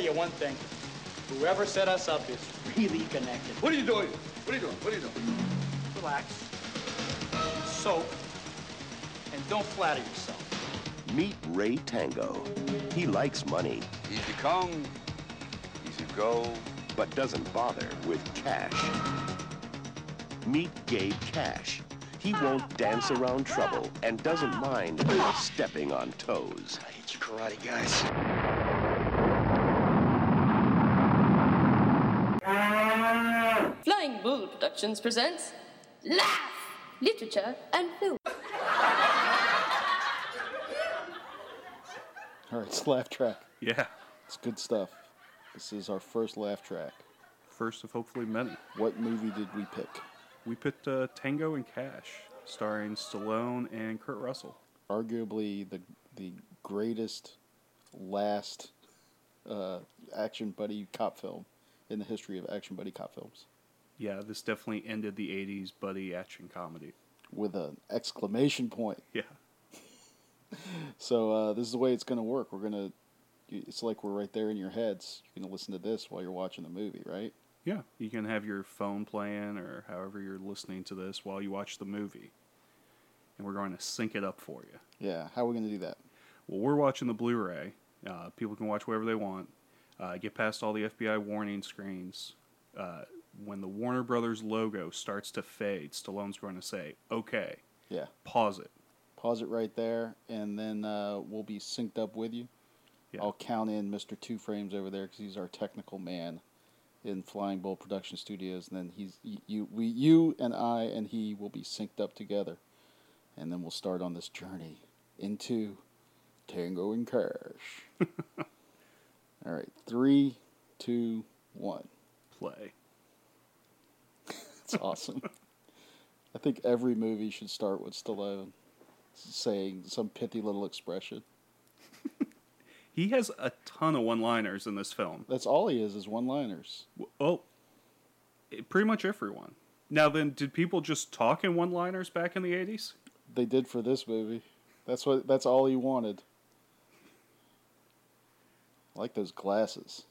tell you one thing. Whoever set us up is really connected. What are you doing? What are you doing? What are you doing? Relax. Soak. And don't flatter yourself. Meet Ray Tango. He likes money, Easy come, easy go. but doesn't bother with cash. Meet Gabe Cash. He won't dance around trouble and doesn't mind stepping on toes. I hate you karate guys. Flying Bull Productions presents Laugh, Literature, and Film. All right, it's laugh track. Yeah. It's good stuff. This is our first laugh track. First of hopefully many. What movie did we pick? We picked uh, Tango and Cash, starring Stallone and Kurt Russell. Arguably the the greatest last uh, action buddy cop film in the history of action buddy cop films, Yeah, this definitely ended the 80s buddy action comedy. with an exclamation point. Yeah. So uh, this is the way it's going to work. We're gonna. It's like we're right there in your heads. You're gonna listen to this while you're watching the movie, right? Yeah, you can have your phone playing or however you're listening to this while you watch the movie. And we're going to sync it up for you. Yeah. How are we gonna do that? Well, we're watching the Blu ray. Uh, people can watch whatever they want. Uh, get past all the FBI warning screens. Uh, when the Warner Brothers logo starts to fade, Stallone's going to say, okay, Yeah. pause it. Pause it right there, and then uh, we'll be synced up with you. Yeah. I'll count in Mr. Two Frames over there because he's our technical man in Flying Bull Production Studios, and then he's you, we, you and I and he will be synced up together, and then we'll start on this journey into Tango and Cash. All right, three, two, one. Play. It's awesome. I think every movie should start with Stallone saying some pithy little expression. He has a ton of one liners in this film. That's all he is is one-liners. Oh, pretty much everyone. Now, then, did people just talk in one liners back in the 80s? They did for this movie. That's what. That's all he wanted. I like those glasses.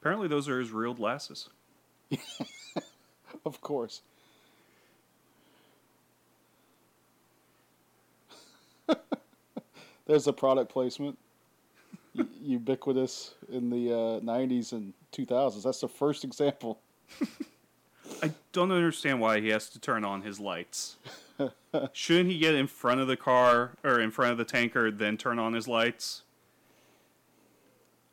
Apparently, those are his real glasses. Of course. There's a product placement. U- ubiquitous in the uh, 90s and 2000s. That's the first example. I don't understand why he has to turn on his lights. Shouldn't he get in front of the car or in front of the tanker, then turn on his lights?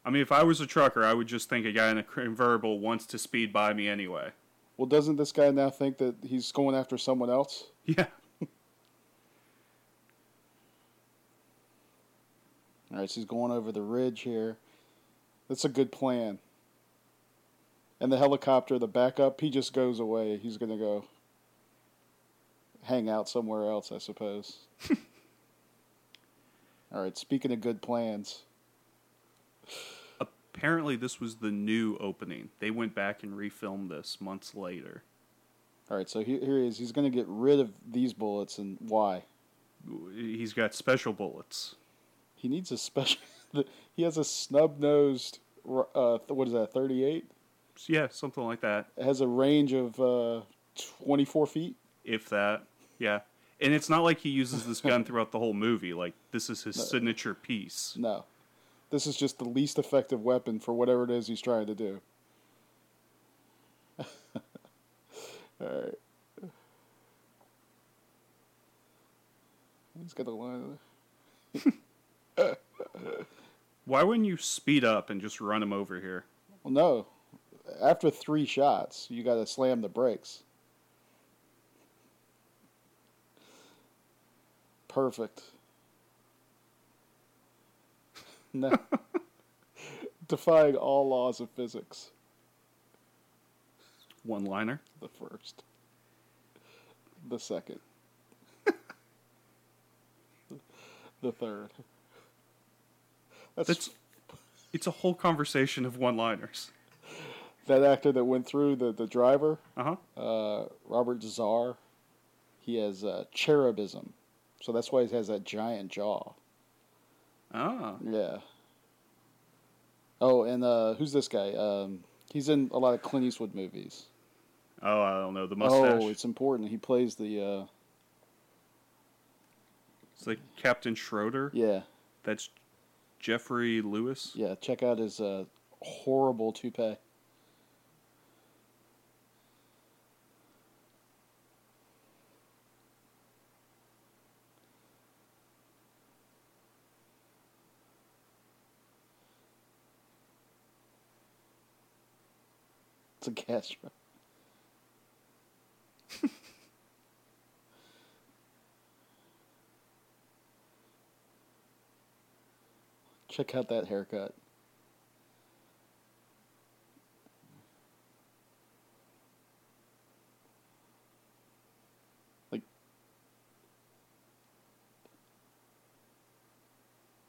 I mean, if I was a trucker, I would just think a guy in a convertible wants to speed by me anyway. Well, doesn't this guy now think that he's going after someone else? Yeah. All right, so he's going over the ridge here. That's a good plan. And the helicopter, the backup, he just goes away. He's going to go hang out somewhere else, I suppose. All right, speaking of good plans, Apparently, this was the new opening. They went back and refilmed this months later. all right, so here, here he is. He's going to get rid of these bullets, and why? He's got special bullets. He needs a special. he has a snub nosed, uh, what is that, 38? Yeah, something like that. It has a range of uh, 24 feet. if that. Yeah. And it's not like he uses this gun throughout the whole movie. Like this is his signature piece. No. This is just the least effective weapon for whatever it is he's trying to do. Alright. He's got a line. Why wouldn't you speed up and just run him over here? Well, no. After three shots, you got to slam the brakes. Perfect. No. Defying all laws of physics. One liner. The first. The second. the third. That's, That's it's a whole conversation of one liners. that actor that went through the, the driver, Uh-huh. uh, Robert Z'Dar. He has uh, cherubism. So that's why he has that giant jaw. Ah. Yeah. Oh, and uh, who's this guy? Um, he's in a lot of Clint Eastwood movies. Oh, I don't know the mustache. Oh, it's important. He plays the uh, It's like Captain Schroeder. yeah, That's Geoffrey Lewis. yeah. Check out his uh, horrible toupee. A gas. Check out that haircut. Like,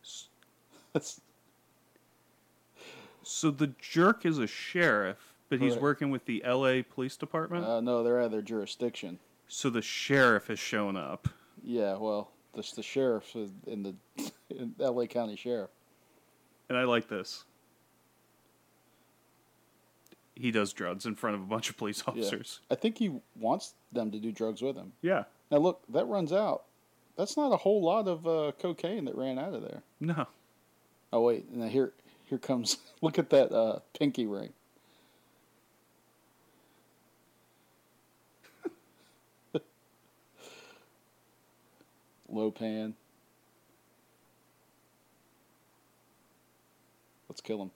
that's So the jerk is a sheriff, but he's Correct. working with the L.A. Police Department. uh, no, they're out of their jurisdiction. so the sheriff has shown up. Yeah, well, the the sheriff is in the in L.A. County Sheriff. And I like this. He does drugs in front of a bunch of police Yeah. officers. I think he wants them to do drugs with him. Yeah. Now look, that runs out. That's not a whole lot of uh, cocaine that ran out of there. No. Oh wait, now here here comes. Look at that uh, pinky ring. Lo Pan. Let's kill him.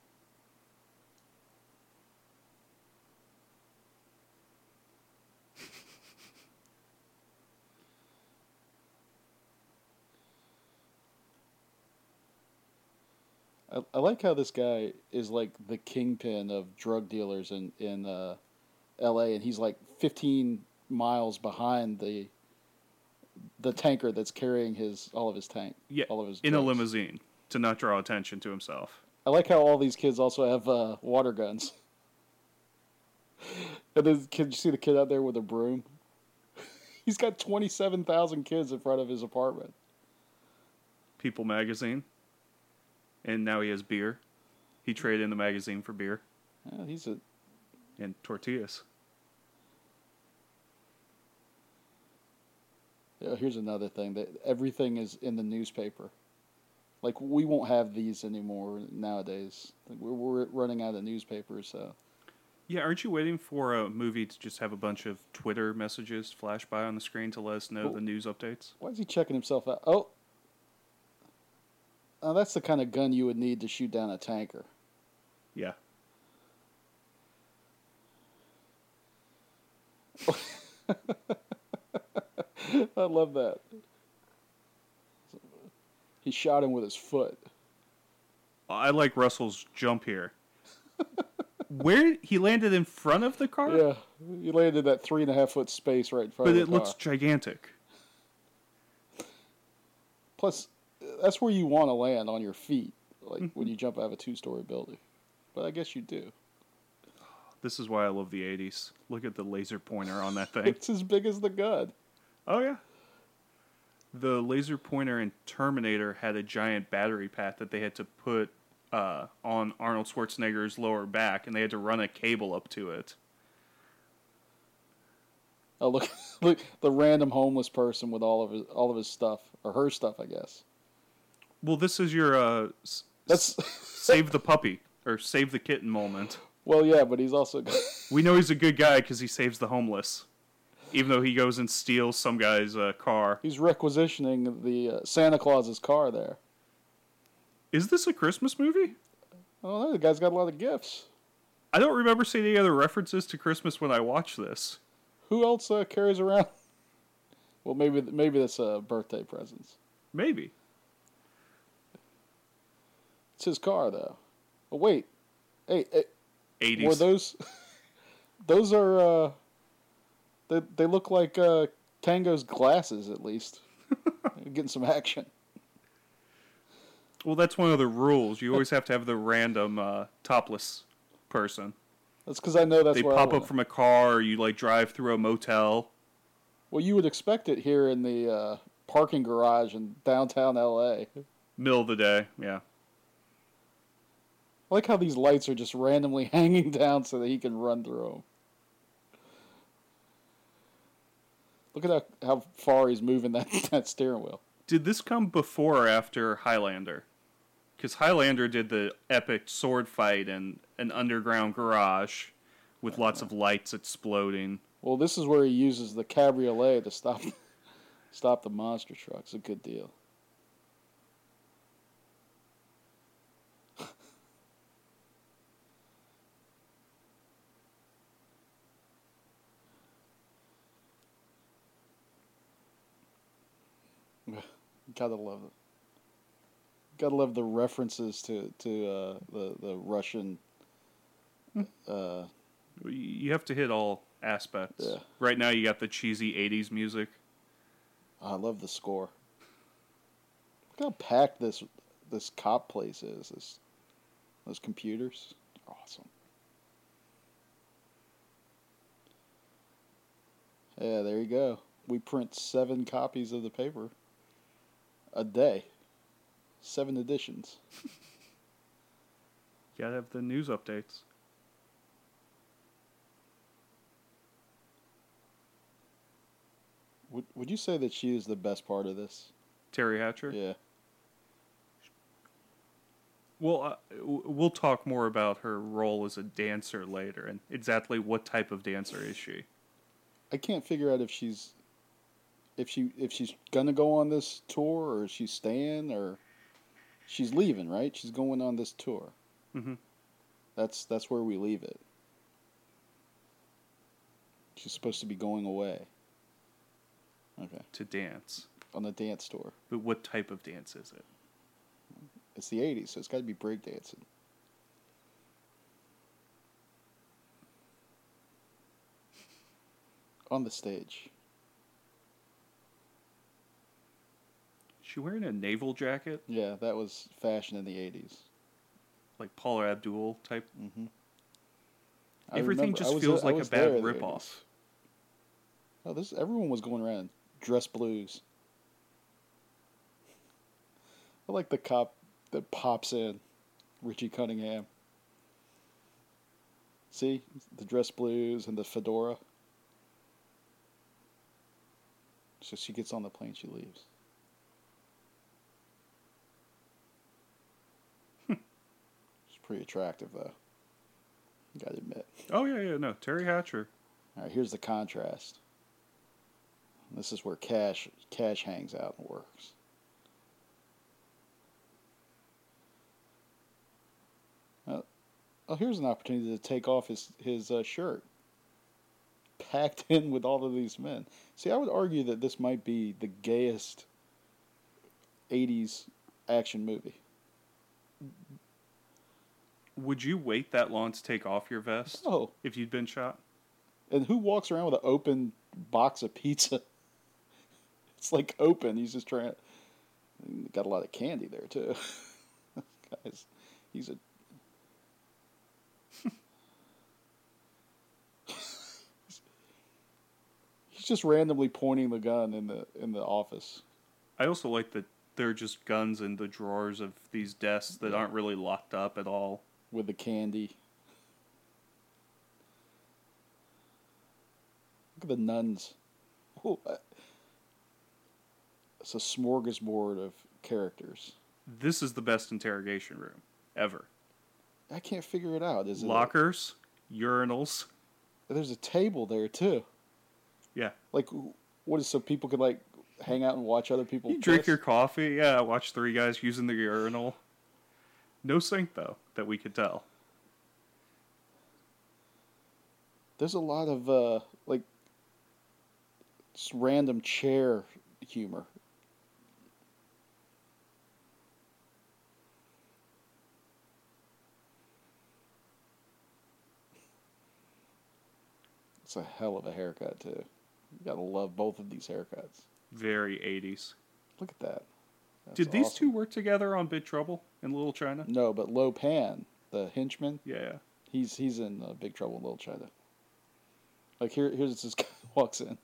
I, I like how this guy is like the kingpin of drug dealers in in uh, L.A. and he's like 15 miles behind the the tanker that's carrying his all of his tank. Yeah. all of his in a limousine to not draw attention to himself. I like how all these kids also have uh, water guns. And then can you see the kid out there with a broom. He's got twenty-seven thousand kids in front of his apartment. People magazine. And now he has beer. He traded in the magazine for beer Yeah, he's a and tortillas. Uh, here's another thing that everything is in the newspaper. Like we won't have these anymore nowadays. Like, we're, we're running out of newspapers, so Yeah, aren't you waiting for a movie to just have a bunch of Twitter messages flash by on the screen to let us know Oh. the news updates? why is he checking himself out? Oh, oh, that's the kind of gun you would need to shoot down a tanker. Yeah. I love that. He shot him with his foot. I like Russell's jump here. Where he landed in front of the car? Yeah, he landed that three and a half foot space right in front But of it the looks car. gigantic. Plus, that's where you want to land on your feet, like when you jump out of a two story building. But I guess you do. This is why I love the 80s. Look at the laser pointer on that thing. It's as big as the gun. Oh, yeah. The laser pointer in Terminator had a giant battery pack that they had to put uh, on Arnold Schwarzenegger's lower back, and they had to run a cable up to it. Oh look, look the random homeless person with all of his all of his stuff or her stuff, I guess. Well, this is your uh, s- That's save the puppy or save the kitten moment. well, yeah, but he's also We know he's a good guy because he saves the homeless, even though he goes and steals some guy's uh, car. he's requisitioning the uh, Santa Claus's car there. Is this a Christmas movie? I don't know. The guy's got a lot of gifts. I don't remember seeing any other references to Christmas when I watched this. Who else uh, carries around? Well, maybe maybe that's uh, birthday presents. Maybe. It's his car though. Oh wait, hey, hey 80s. were those? those are. Uh, they they look like uh, Tango's glasses at least. Getting some action. Well, that's one of the rules. You always have to have the random uh, topless person. That's because I know that's they pop up from a car, or you like drive through a motel. Well, you would expect it here in the uh, parking garage in downtown L.A. Middle of the day, yeah. I like how these lights are just randomly hanging down so that he can run through them. Look at how, how far he's moving that, that steering wheel. Did this come before or after Highlander? Because Highlander did the epic sword fight in an underground garage with lots of lights exploding. Well, this is where he uses the cabriolet to stop stop the monster trucks. A good deal. Gotta love it. Gotta love the references to to uh, the the Russian. Uh, You have to hit all aspects. Yeah. Right now, you got the cheesy 80s music. I love the score. Look how packed this this cop place is. This those computers, awesome. Yeah, there you go. We print seven copies of the paper a day, seven editions. You gotta have the news updates. Would Would you say that she is the best part of this? Teri Hatcher? Yeah. Well, uh, we'll talk more about her role as a dancer later and exactly what type of dancer is she. I can't figure out if she's if she if she's gonna go on this tour or she's staying or she's leaving, right? She's going on this tour. Mhm. That's that's where we leave it. She's supposed to be going away. Okay, To dance. on the dance tour. But what type of dance is it? It's the '80s, so it's got to be breakdancing. On the stage. She wearing a naval jacket? Yeah, that was fashion in the '80s. Like Paula Abdul type? Mm-hmm. Everything remember- just was feels like a bad ripoff. 80s. Oh, this everyone was going around dress blues. I like the cop that pops in, Richie Cunningham. See the dress blues and the fedora. So she gets on the plane, she leaves. Pretty attractive, though. Gotta admit. Oh, yeah, yeah, no. Teri Hatcher. All right, here's the contrast. This is where Cash Cash hangs out and works. Uh, oh, here's an opportunity to take off his his uh, shirt. Packed in with all of these men. See, I would argue that this might be the gayest '80s action movie. Would you wait that long to take off your vest Oh, if you'd been shot? and who walks around with an open box of pizza? It's like open. He's just trying. Got a lot of candy there too. Guys, he's a. he's just randomly pointing the gun in the in the office. I also like that there are just guns in the drawers of these desks that aren't really locked up at all. With the candy. Look at the nuns. Oh, it's a smorgasbord of characters. This is the best interrogation room ever. I can't figure it out. Is it? Lockers, urinals. There's a table there too. Yeah. Like, what is so people could like hang out and watch other people? You drink your coffee. Yeah, watch three guys using the urinal. No sink, though, that we could tell. There's a lot of uh like random chair humor. It's a hell of a haircut too. You gotta love both of these haircuts. Very 80s. Look at that. That's Did these awesome. two work together on Big Trouble in Little China? No, but Lo Pan, the henchman, Yeah. he's he's in uh, Big Trouble in Little China. Like here, here's this guy walks in.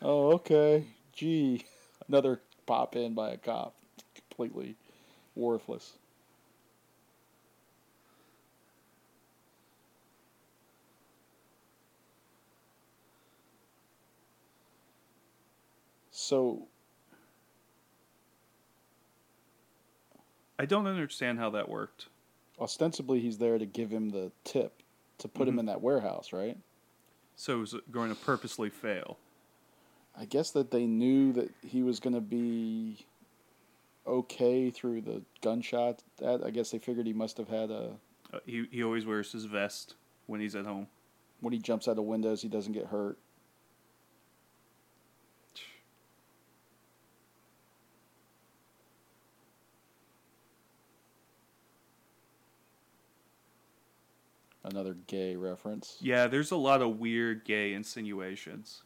Oh, okay. Gee, another pop in by a cop, completely worthless. So I don't understand how that worked. ostensibly he's there to give him the tip to put him Mhm. in that warehouse, right? So it going to purposely fail? I guess that they knew that he was going to be okay through the gunshot. That I guess they figured he must have had a Uh, he he always wears his vest when he's at home. when he jumps out of windows, he doesn't get hurt. Another gay reference. Yeah, there's a lot of weird gay insinuations.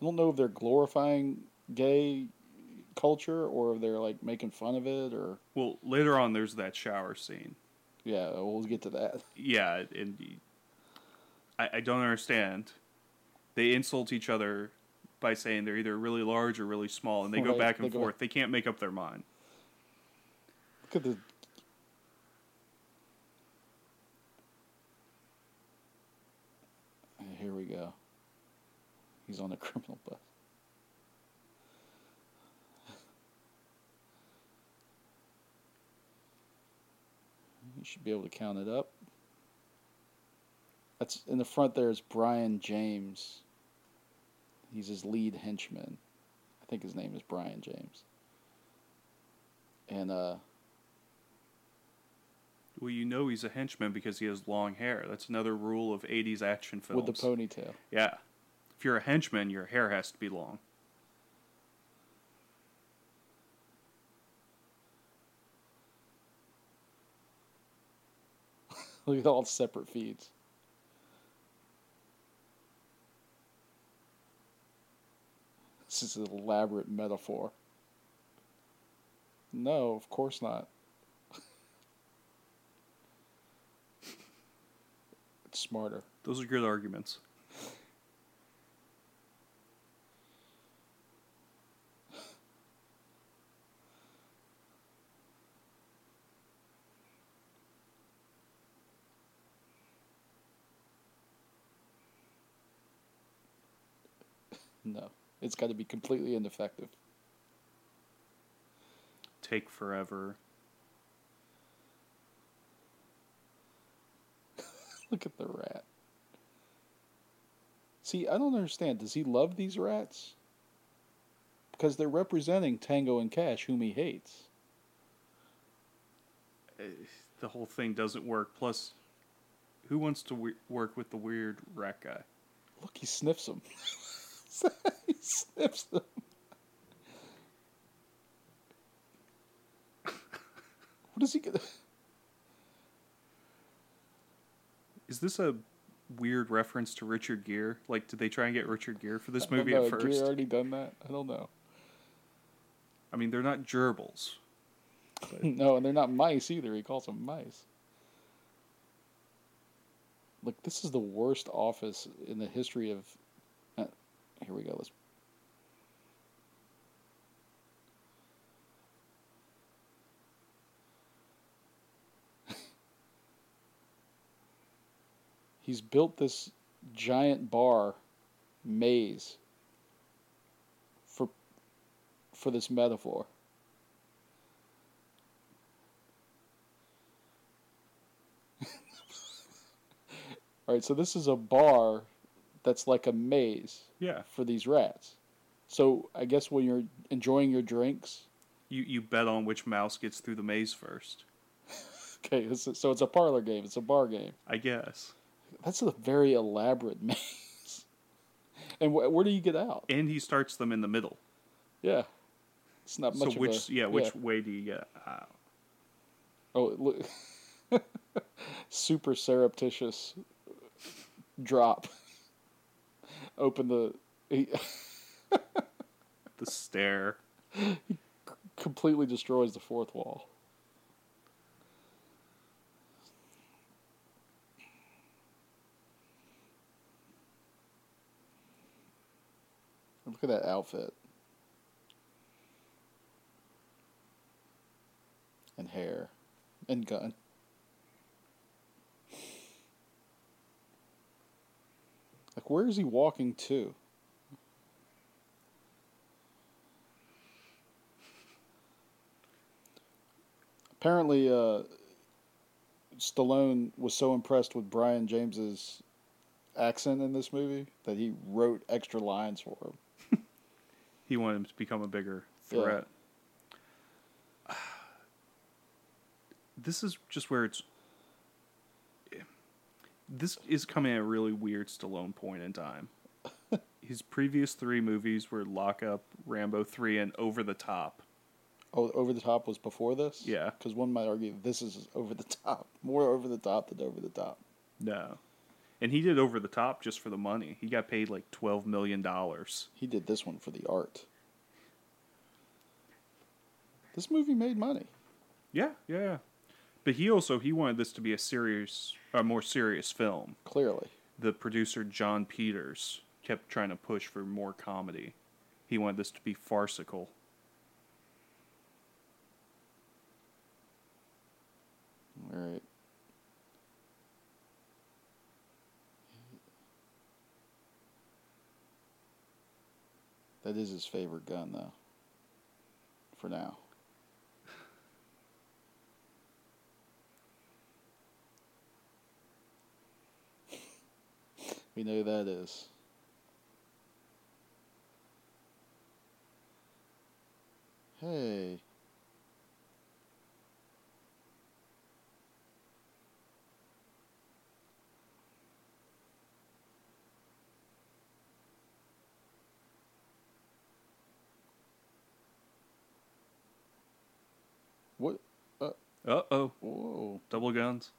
I don't know if they're glorifying gay culture or if they're like making fun of it or Well, later on, there's that shower scene. yeah, we'll get to that. Yeah, and I don't understand. They insult each other by saying they're either really large or really small, and they go Right, back they and go- forth. They can't make up their mind. Look at the Here we go. He's on the criminal bus. You should be able to count it up. That's in the front there is Brion James. He's his lead henchman. I think his name is Brion James. And uh Well, you know he's a henchman because he has long hair. That's another rule of 80s action films. with the ponytail. Yeah. If you're a henchman, your hair has to be long. Look at all the separate feeds. This is an elaborate metaphor. No, of course not. Smarter. Those are good arguments. No, it's got to be completely ineffective. Take forever. Look at the rat. See, I don't understand. Does he love these rats? Because they're representing Tango and Cash, whom he hates. Eh, The whole thing doesn't work. Plus, who wants to we- work with the weird rat guy? Look, he sniffs them. he sniffs them. what is he gonna? Is this a weird reference to Richard Gere? Like, did they try and get Richard Gere for this movie know, at first? Gere already done that? I don't know. I mean, they're not gerbils. no, and they're not mice either. He calls them mice. Look, this is the worst office in the history of. Uh, here we go. Let's. He's built this giant bar maze for for this metaphor. All right, so this is a bar that's like a maze Yeah. for these rats. So I guess when you're enjoying your drinks, You you bet on which mouse gets through the maze first. okay, so it's a parlor game, it's a bar game. I guess. That's a very elaborate maze. And wh- where do you get out? And he starts them in the middle. Yeah, it's not much. So which a, yeah, which way do you get out? Oh, look, super surreptitious drop. Open the. He The stair. completely destroys the fourth wall. Look at that outfit. And hair. And gun. Like, where is he walking to? Apparently, uh, Stallone was so impressed with Brion James's accent in this movie that he wrote extra lines for him. He wanted him to become a bigger Yeah. threat. This is just where it's. This is coming at a really weird Stallone point in time. His previous three movies were Lock Up, Rambo 3, and Over the Top. Oh, Over the Top was before this? Yeah. Because one might argue this is over the top. More over the top than over the top. No. And he did Over the Top just for the money. He got paid like $12 million. He did this one for the art. This movie made money. Yeah, yeah, yeah. But he also he wanted this to be a serious, a more serious film. Clearly. The producer Jon Peters kept trying to push for more comedy. He wanted this to be farcical. All right. That is his favorite gun, though. For now. we know that is. Hey. What? Uh, oh, whoa. double guns.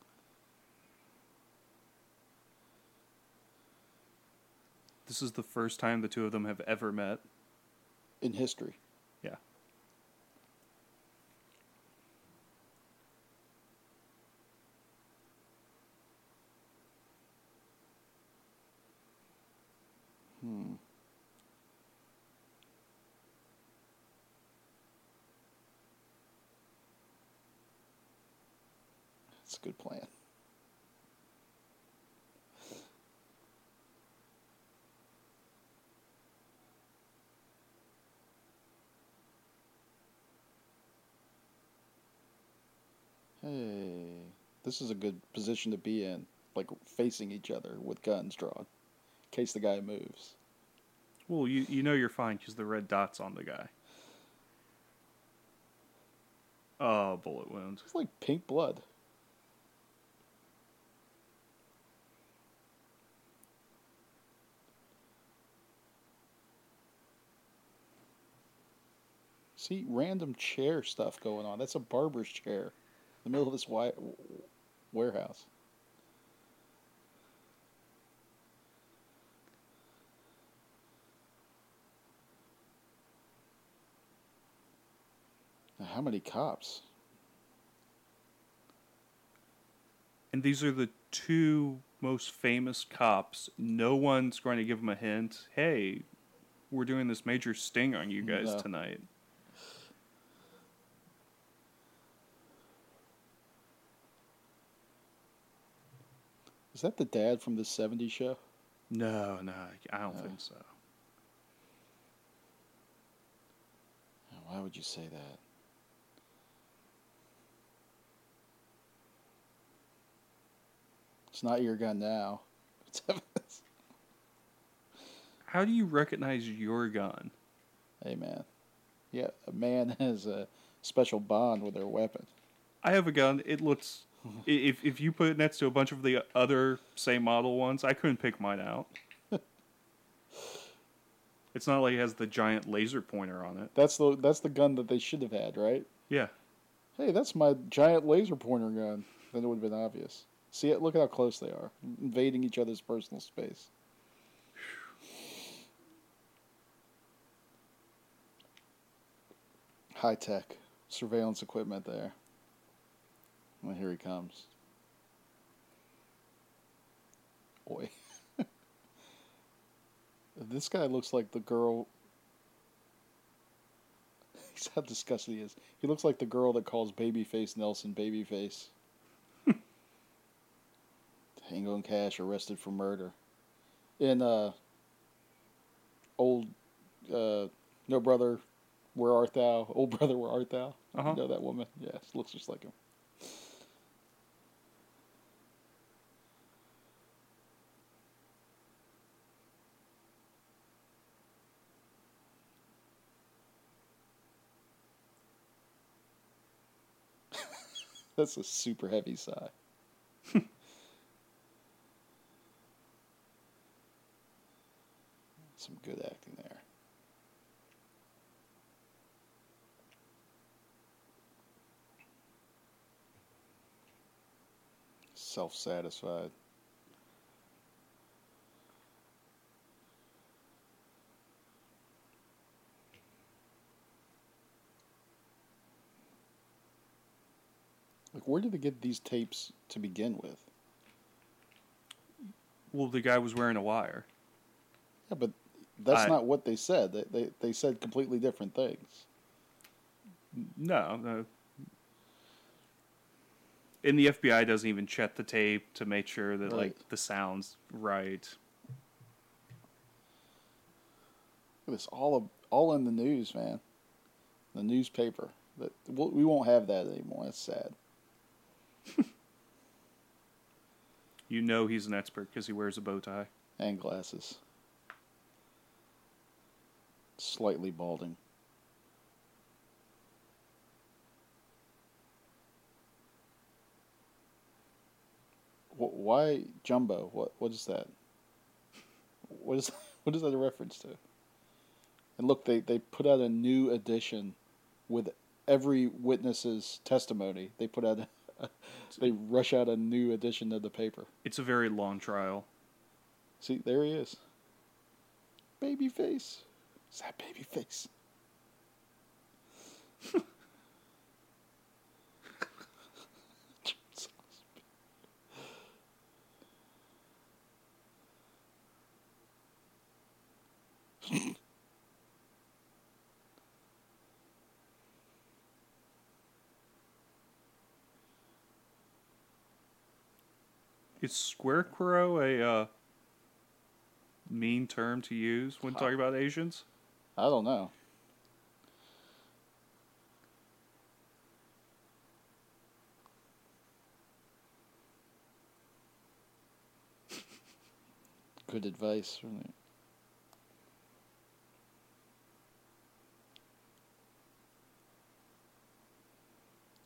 This is the first time the two of them have ever met. In history. That's a good plan. Hey, this is a good position to be in, like facing each other with guns drawn, in case the guy moves. Well, you you know you're fine because the red dot's on the guy. Oh, bullet wound. It's like pink blood. See, random chair stuff going on. That's a barber's chair in the middle of this wi- warehouse. Now, how many cops? And these are the two most famous cops. No one's going to give them a hint. Hey, we're doing this major sting on you guys No. tonight. Is that the dad from the 70s show? No, no, I don't No. think so. Oh, why would you say that? It's not your gun now. It's. How do you recognize your gun? hey, man. Yeah, a man has a special bond with their weapon. I have a gun. It looks. If if you put it next to a bunch of the other same model ones, I couldn't pick mine out. it's not like it has the giant laser pointer on it. That's the that's the gun that they should have had, right? Yeah. Hey, that's my giant laser pointer gun. Then it would have been obvious. See it? Look at how close they are, invading each other's personal space. High tech surveillance equipment there. Well, here he comes. Boy. this guy looks like the girl. He's how disgusting he is. He looks like the girl that calls Babyface Nelson Babyface. Tango and Cash arrested for murder. In uh old uh No Brother Where Art Thou? Old Brother Where Art Thou? Uh-huh. You know that woman? Yes, looks just like him. That's a super heavy sigh. Some good acting there. Self satisfied. Like, where did they get these tapes to begin with? Well, the guy was wearing a wire. Yeah, but that's I- not what they said. They, they they said completely different things. No, no. And the FBI doesn't even check the tape to make sure that Right. like the sounds right. Look at this all of, all in the news, man. The newspaper. That we'll- we won't have that anymore. That's sad. You know he's an expert because he wears a bow tie. And glasses. Slightly balding. Why Jumbo? What what is that? What is what is that a reference to? And look, they, they put out a new edition with every witness's testimony. They put out they rush out a new edition of the paper. It's a very long trial. See, there he is. Baby face. Is that baby Is squarecrow a uh, mean term to use when talking about Asians? I don't know. Good advice from the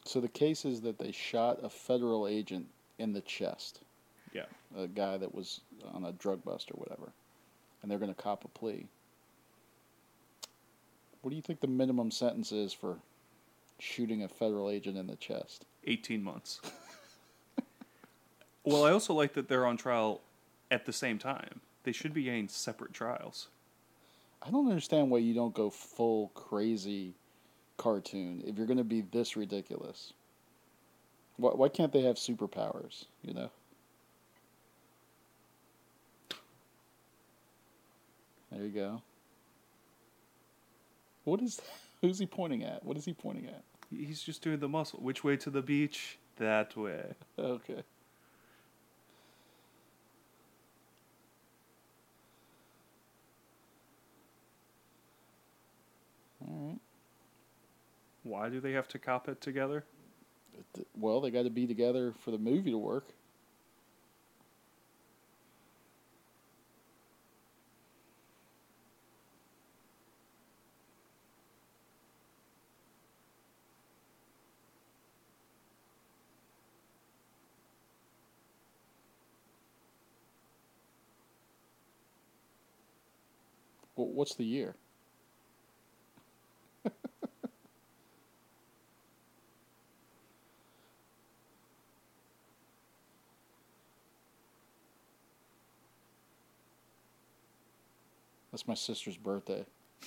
So the case is that they shot a federal agent in the chest, Yeah. a guy that was on a drug bust or whatever, and they're going to cop a plea. What do you think the minimum sentence is for shooting a federal agent in the chest? 18 months. well, I also like that they're on trial at the same time. They should be getting separate trials. I don't understand why you don't go full crazy cartoon if you're going to be this ridiculous. Why, why can't they have superpowers, you know? There you go. What is who's he pointing at? What is he pointing at? He's just doing the muscle. Which way to the beach? That way. Okay. All right. Why do they have to cop it together? Well, they got to be together for the movie to work. What's the year? That's my sister's birthday.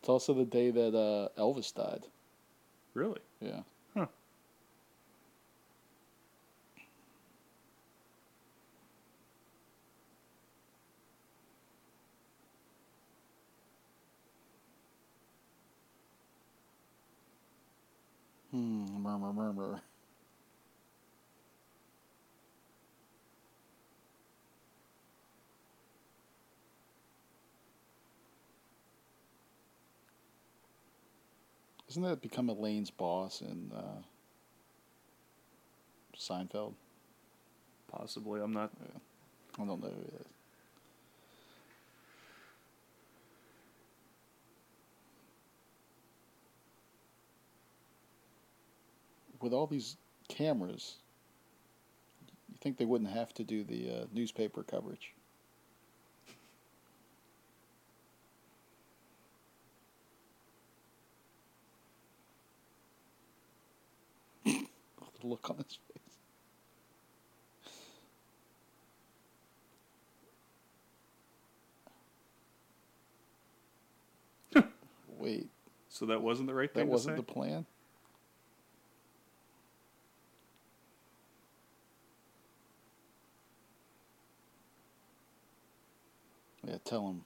It's also the day that uh, Elvis died. Really? Yeah. Huh. Hmm. Murmur. Isn't that become Elaine's boss in uh, Seinfeld? Possibly. I'm not. I don't know who it is. With all these cameras, you think they wouldn't have to do the uh, newspaper coverage? the look on his face. Wait, So that wasn't the right thing. that wasn't to the plan? Yeah, tell him.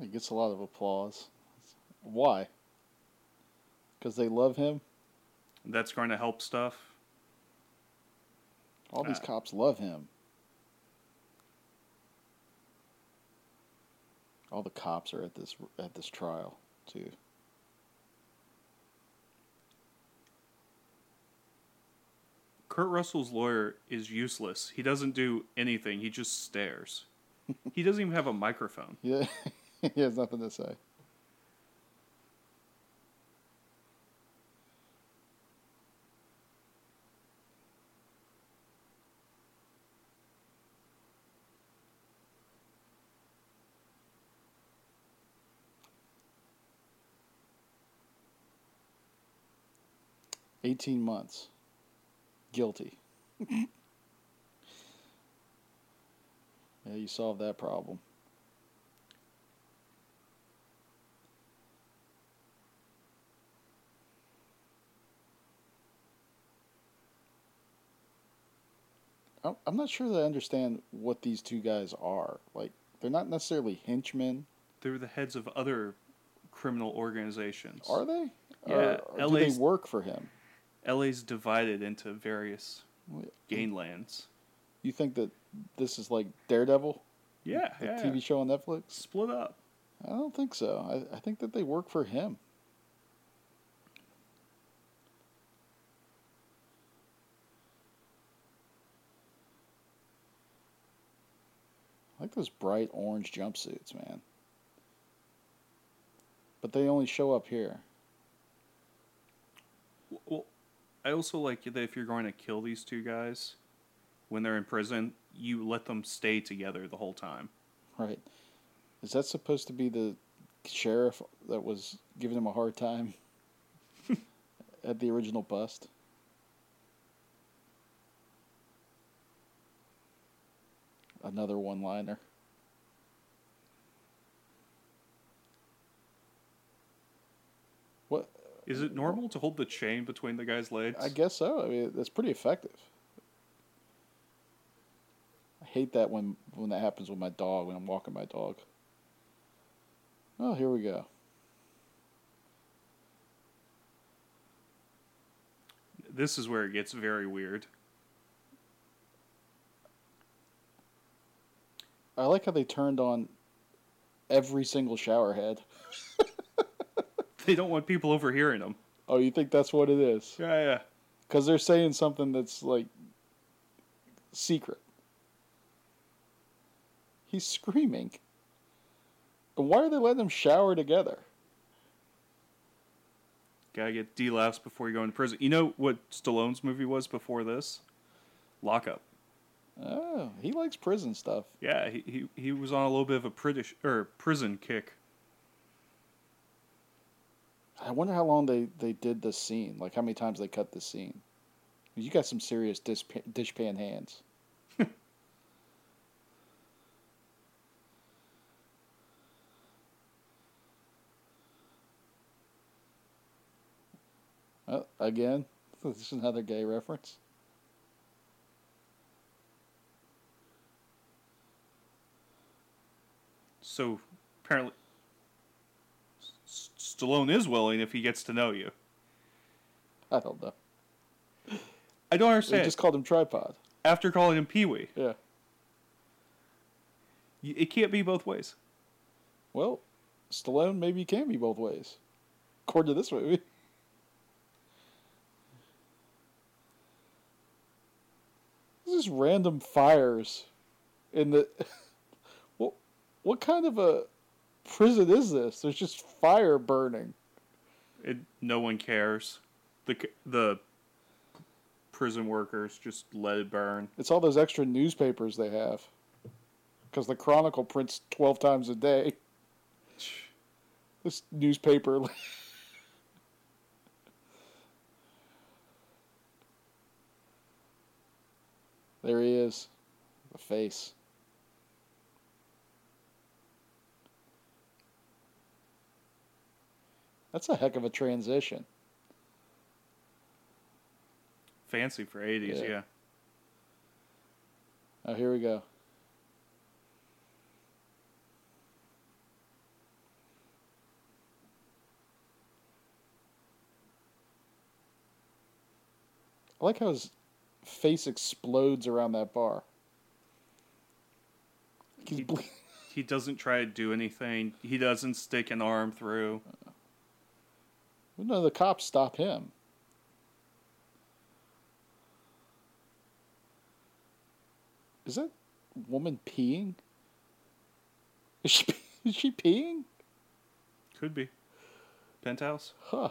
He gets a lot of applause. Why? Because they love him. That's going to help stuff. All these Uh, cops love him. All the cops are at this at this trial too. Kurt Russell's lawyer is useless. He doesn't do anything. He just stares. he doesn't even have a microphone. Yeah, he has nothing to say. Eighteen months. Guilty. yeah, you solved that problem. I'm I'm not sure that I understand what these two guys are. Like, they're not necessarily henchmen, They're the heads of other criminal organizations. are they? Yeah, Or, or do they work for him? LA's divided into various gainlands. You think that this is like Daredevil, Yeah, the yeah. TV show on Netflix? Split up. I don't think so. I, I think that they work for him. I like those bright orange jumpsuits, man. But they only show up here. Well, I also like that if you're going to kill these two guys when they're in prison, you let them stay together the whole time. Right. Is that supposed to be the sheriff that was giving him a hard time at the original bust? Another one liner. What? Is it normal to hold the chain between the guy's legs? I guess so. I mean, that's pretty effective. I hate that when when that happens with my dog when I'm walking my dog. Oh, here we go. This is where it gets very weird. I like how they turned on every single shower head. They don't want people overhearing them. Oh, you think that's what it is? Yeah, yeah. Because they're saying something that's like secret. He's screaming. And why are they letting them shower together? Gotta get D laughs before you go into prison. You know what Stallone's movie was before this? Lockup. Oh, he likes prison stuff. Yeah, he, he, he was on a little bit of a British or prison kick. I wonder how long they, they did this scene. Like how many times they cut this scene. You got some serious dish, dishpan hands. again, this is another gay reference. So apparently, Stallone is willing if he gets to know you. I don't know. I don't They understand. just called him tripod. After calling him Pee Wee, Yeah. it can't be both ways. Well, Stallone maybe can be both ways, according to this movie. This is random fires in the. What what kind of a prison is this? There's just fire burning. It, no one cares. The the prison workers just let it burn. It's all those extra newspapers they have. Because the Chronicle prints 12 times a day. This newspaper. there he is. The face. That's a heck of a transition. Fancy for 80s, Yeah. yeah. Oh, here we go. I like how his face explodes around that bar. He's He- ble- He doesn't try to do anything. He doesn't stick an arm through. None of the cops stop him. Is that woman peeing? Is she is she peeing? Could be. Penthouse? Huh.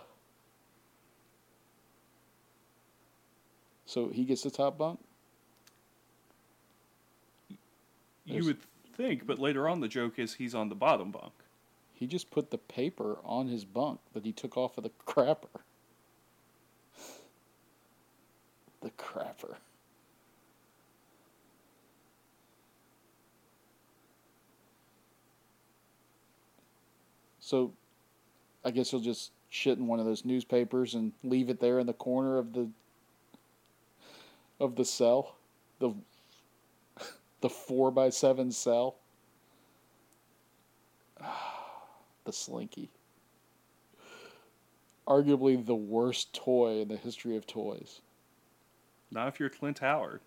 So he gets the top bunk? You would think, but later on the joke is he's on the bottom bunk. He just put the paper on his bunk that he took off of the crapper. The crapper. So, I guess he'll just shit in one of those newspapers and leave it there in the corner of the of the cell, the the four by seven cell. Ah. The Slinky. Arguably the worst toy in the history of toys. Not if you're Clint Howard.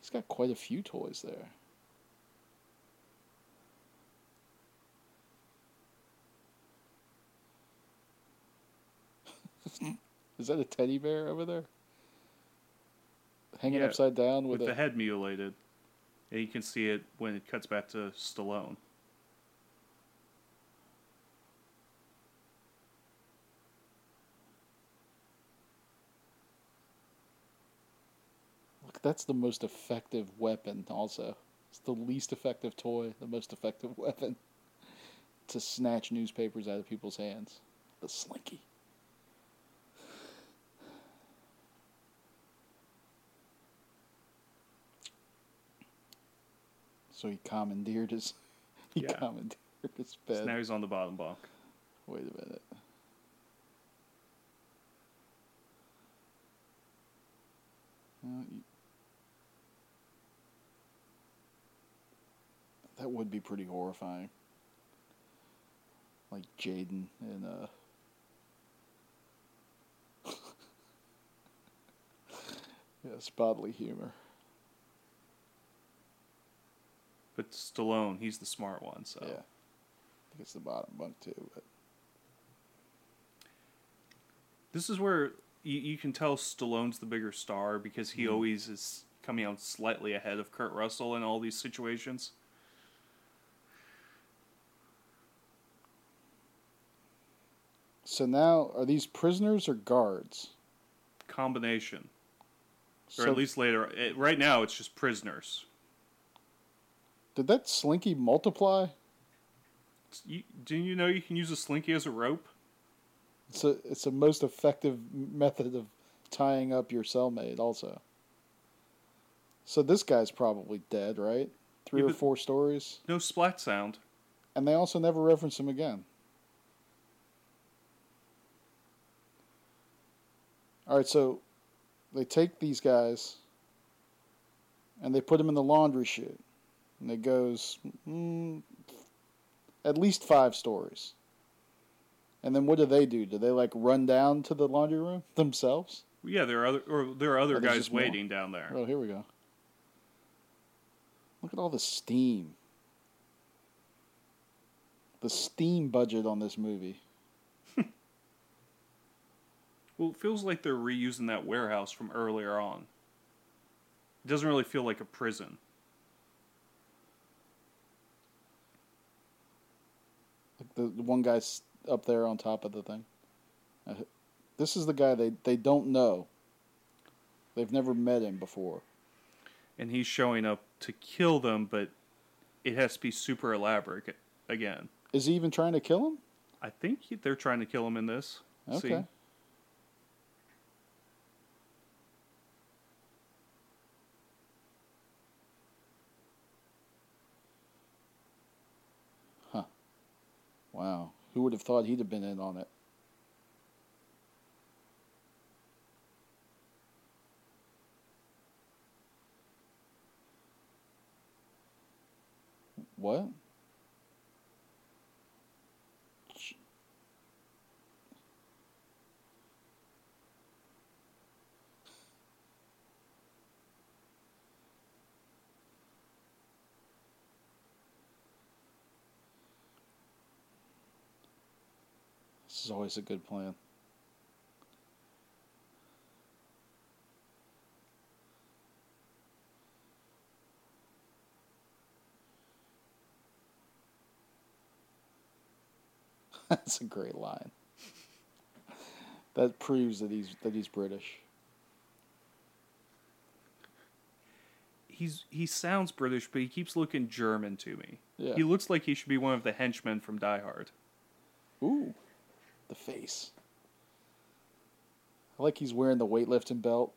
He's got quite a few toys there. Is that a teddy bear over there? Hanging Yeah, upside down with, with a the head mutilated. And you can see it when it cuts back to Stallone. Look, that's the most effective weapon, also. It's the least effective toy, the most effective weapon to snatch newspapers out of people's hands. The Slinky. So he commandeered his. He Yeah. commandeered his So bed. now he's on the bottom bunk. Wait a minute. You- That would be pretty horrifying. Like Jaden and uh Yes, bodily humor. But Stallone, he's the smart one, so Yeah. I think it's the bottom bunk too, but this is where you, you can tell Stallone's the bigger star because he mm-hmm. always is coming out slightly ahead of Kurt Russell in all these situations. so now are these prisoners or guards? Combination, or at least later. It, right now, it's just prisoners. Did that slinky multiply? You, do you know you can use a slinky as a rope? It's a it's a most effective method of tying up your cellmate also. So this guy's probably dead, right? Three Yeah, or four stories. No splat sound. And they also never reference him again. Alright, so they take these guys and they put them in the laundry chute, and it goes mm, at least five stories. And then what do they do? Do they like run down to the laundry room themselves? Yeah, there are other or there are other Oh, guys just more. waiting down there. Oh, here we go. Look at all the steam. The steam budget on this movie. Well, it feels like they're reusing that warehouse from earlier on. It doesn't really feel like a prison. The, the one guy's up there on top of the thing. Uh, this is the guy they, they don't know. They've never met him before. And he's showing up to kill them, but it has to be super elaborate again. Is he even trying to kill him? I think he, they're trying to kill him in this. Okay. See? Wow. Who would have thought he'd have been in on it? What? This is always a good plan. That's a great line. That proves that he's that he's British. He's he sounds British, but he keeps looking German to me. Yeah. He looks like he should be one of the henchmen from Die Hard. Ooh, the face. I like he's wearing the weightlifting belt.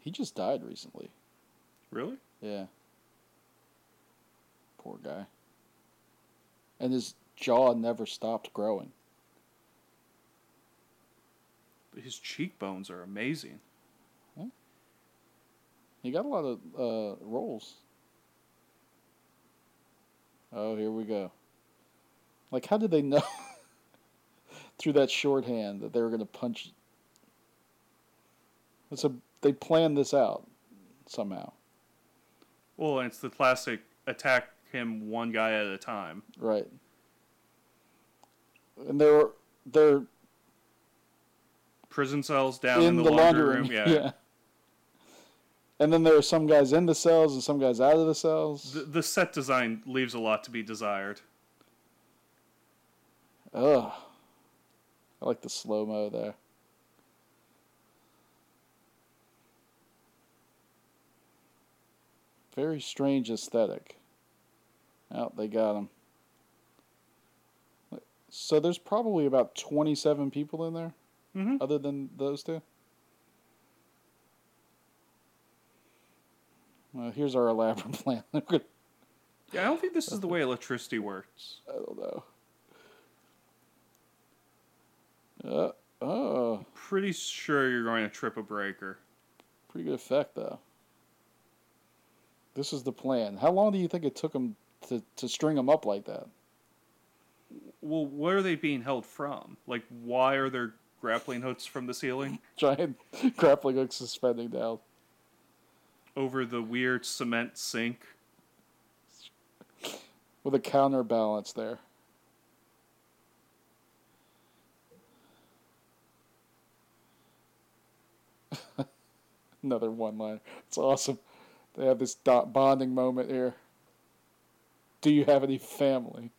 He just died recently. Really? Yeah. Poor guy. And his jaw never stopped growing. But his cheekbones are amazing. He got a lot of uh, roles. Oh, here we go. Like, how did they know through that shorthand that they were going to punch? It's a they planned this out somehow, Well, it's the classic attack him one guy at a time. right? And they were they're Prison cells down in, in, the, laundry room, Yeah. yeah. And then there are some guys in the cells and some guys out of the cells. The, the set design leaves a lot to be desired. Ugh. I like the slow mo there. Very strange aesthetic. Oh, they got him. So there's probably about 27 people in there, Mhm. other than those two. Well, here's our elaborate plan. I Yeah, I don't think this is the way electricity works. I don't know. Uh, oh, Pretty sure you're going to trip a breaker. pretty good effect though. This is the plan. How long do you think it took them to, to string them up like that? Well, where are they being held from? Like, why are there grappling hooks from the ceiling Giant grappling hooks suspending down. Over the weird cement sink? with a counterbalance there. Another one line. It's awesome. They have this dot bonding moment here. Do you have any family?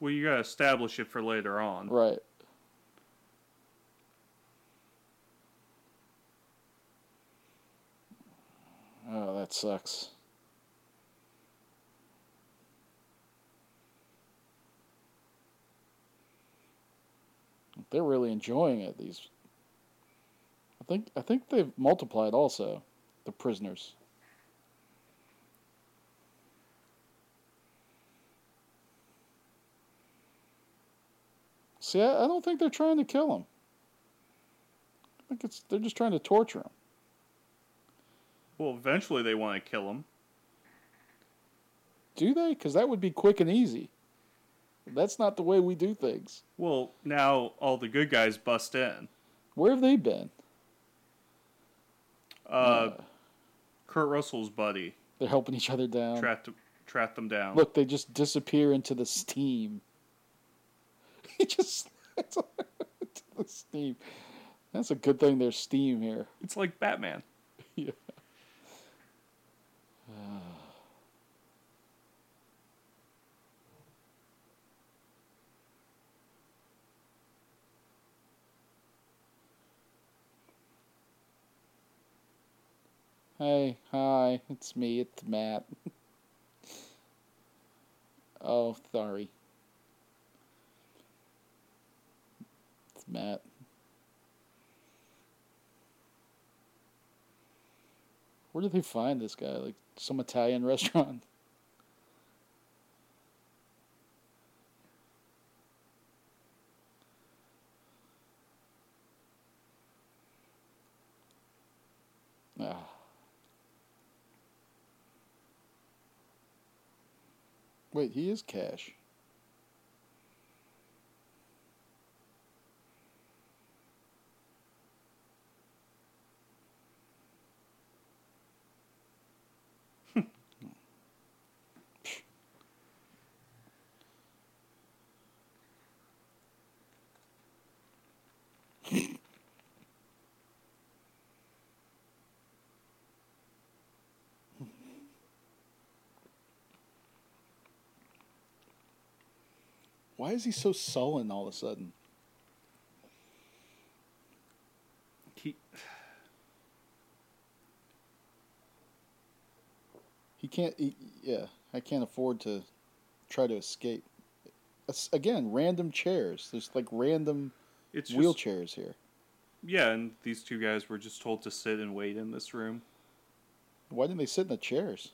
Well, you gotta establish it for later on. Right. Oh, that sucks. They're really enjoying it. These, I think, I think they've multiplied also, the prisoners. See, I, I don't think they're trying to kill him. I think it's they're just trying to torture him. Well, eventually they want to kill him. Do they? Because that would be quick and easy. That's not the way we do things. Well, now all the good guys bust in. Where have they been? Uh, Kurt Russell's buddy They're helping each other down. tracked them down. Look, they just disappear into the steam. He just into the steam. That's a good thing there's steam here. it's like Batman. Yeah. Hey, hi, it's me, it's Matt. oh, sorry. It's Matt. Where did they find this guy? Like some Italian restaurant? Ah. Wait, he is Cash. Why is he so sullen all of a sudden? He, He can't. He, yeah, I can't afford to try to escape. That's, again, random chairs. There's like random it's just, wheelchairs here. Yeah, and these two guys were just told to sit and wait in this room. Why didn't they sit in the chairs?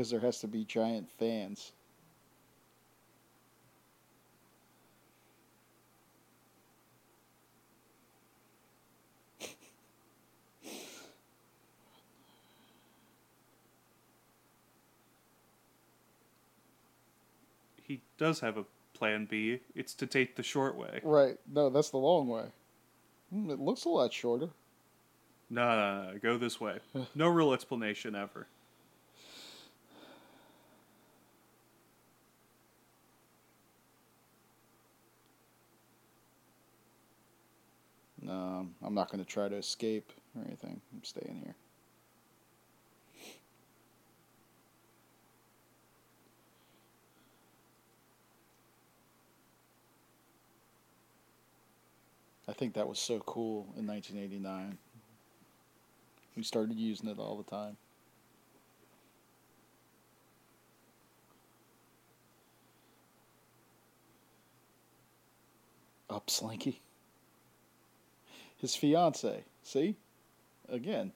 Because there has to be giant fans. He does have a plan B. It's to take the short way. Right. No, that's the long way. Hmm, it looks a lot shorter. No, no, no, go this way. No real explanation ever. No, I'm not going to try to escape or anything. I'm staying here. I think that was so cool in 1989. We started using it all the time. Up Slinky. His fiance. See? Again.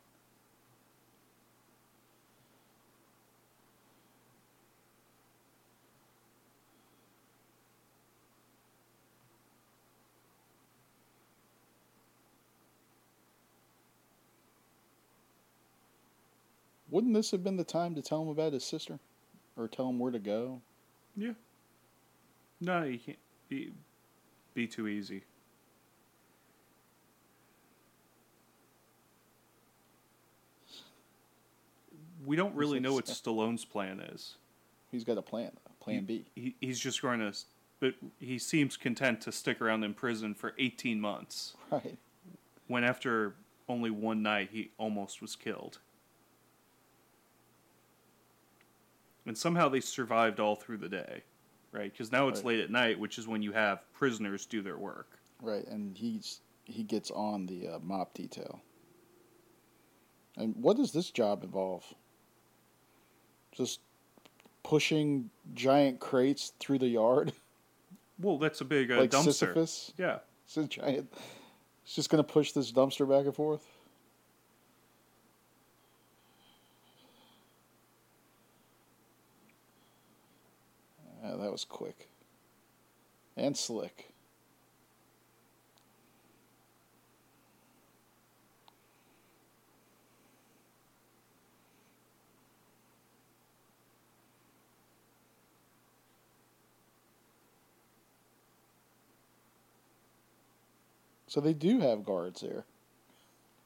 Wouldn't this have been the time to tell him about his sister? Or tell him where to go? Yeah. No, you can't be be too easy. We don't really know what. Stallone's plan is. He's got a plan, plan B. He, he's just going to, but he seems content to stick around in prison for 18 months. Right. When after only one night he almost was killed. And somehow they survived all through the day, right? Because now it's Right. late at night, which is when you have prisoners do their work. Right, and he's he gets on the uh, mop detail. And what does this job involve? just pushing giant crates through the yard. Well, that's a big uh, like dumpster. Sisyphus. Yeah, it's a giant. It's just gonna push this dumpster back and forth. Yeah, that was quick and slick. So they do have guards there,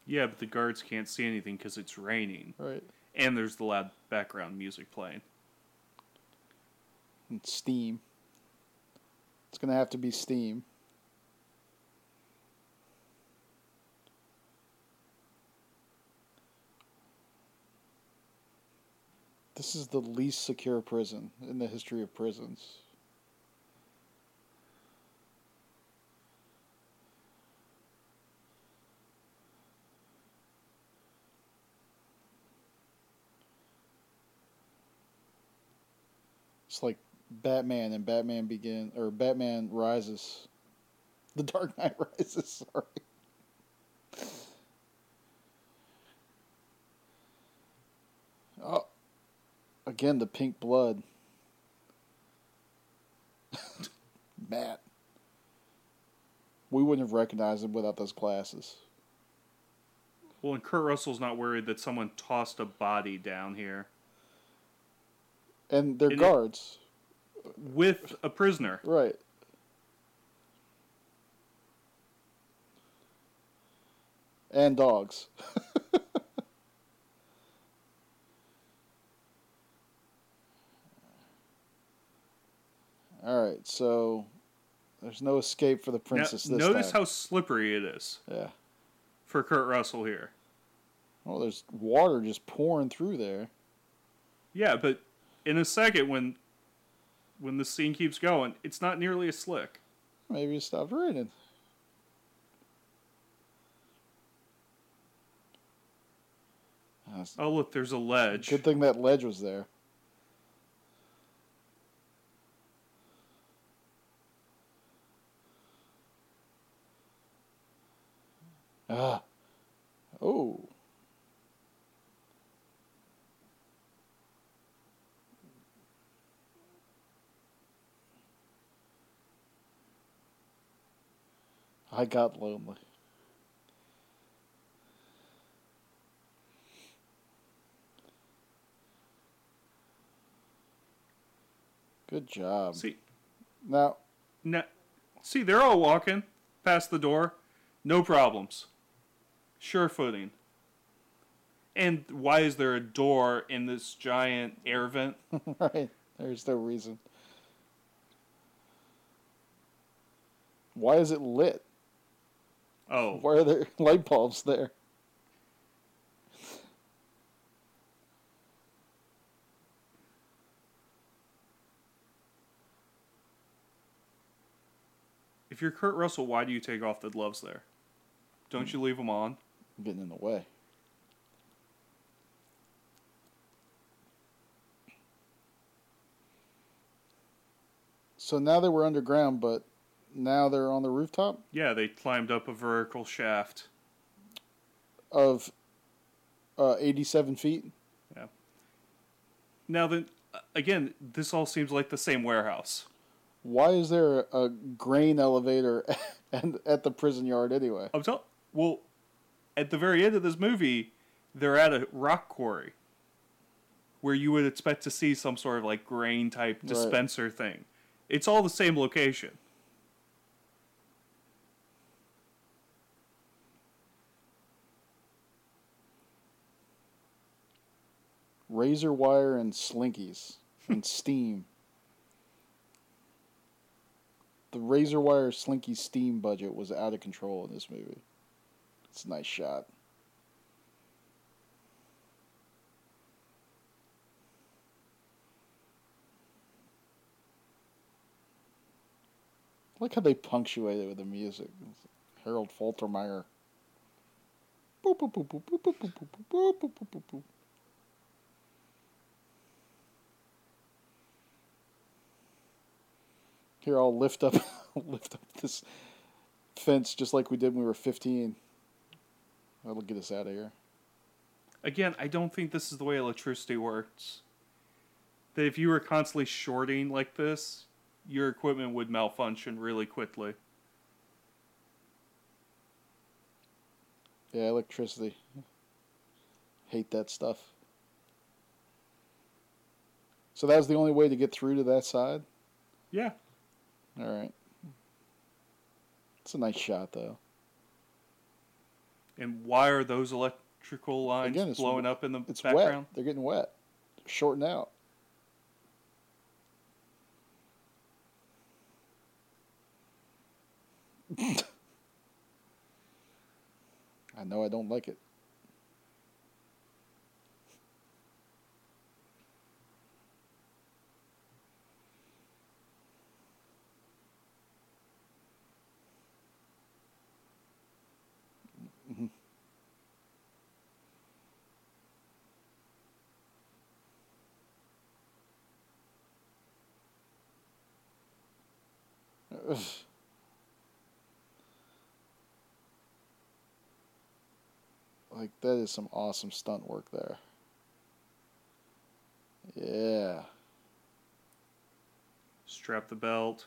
Yeah, but the guards can't see anything because it's raining, right? and there's the loud background music playing. And steam. It's gonna have to be steam. This is the least secure prison in the history of prisons. It's like Batman and Batman Begin or Batman Rises. The Dark Knight Rises, sorry. Oh, again the pink blood. Matt. We wouldn't have recognized him without those glasses. Well, and Kurt Russell's not worried that someone tossed a body down here And they're And it- guards. with a prisoner. Right. And dogs. All right, so there's no escape for the Now, princess this notice time. how slippery it is yeah. for Kurt Russell here. Well, there's water just pouring through there. Yeah, but in a second, when when the scene keeps going, it's not nearly as slick. Maybe it stopped raining. Oh, look, there's a ledge. Good thing that ledge was there. Ah. Oh. I got lonely. Good job. See, Now, now, see, they're all walking past the door, no problems, sure footing. And why is there a door in this giant air vent? right, there's no reason. Why is it lit? Oh, Why are there light bulbs there? if you're Kurt Russell, why do you take off the gloves there? Don't you leave them on? Getting in the way. So now they were underground, but now they're on the rooftop Yeah, they climbed up a vertical shaft. of uh, 87 feet. Yeah. Now then, uh, again, this all seems like the same warehouse. Why is there a grain elevator and at the prison yard anyway? I'm tell- well, at the very end of this movie, they're at a rock quarry where you would expect to see some sort of like grain type dispenser thing. It's all the same location. Razor wire and slinkies and steam. The razor wire slinky steam budget was out of control in this movie. It's a nice shot. I like how they punctuate it with the music. Harold Faltermeyer. Boop, boop, boop, Here, I'll lift up, lift up this fence just like we did when we were 15. That'll get us out of here. Again, I don't think this is the way electricity works. that if you were constantly shorting like this, your equipment would malfunction really quickly. Yeah, electricity. Hate that stuff. So that was the only way to get through to that side? Yeah. All right. It's a nice shot, though. And why are those electrical lines Again, blowing up in the It's background? wet. They're getting wet. They're shorting out. I know I don't like it. Like that is some awesome stunt work there. Yeah. Strap the belt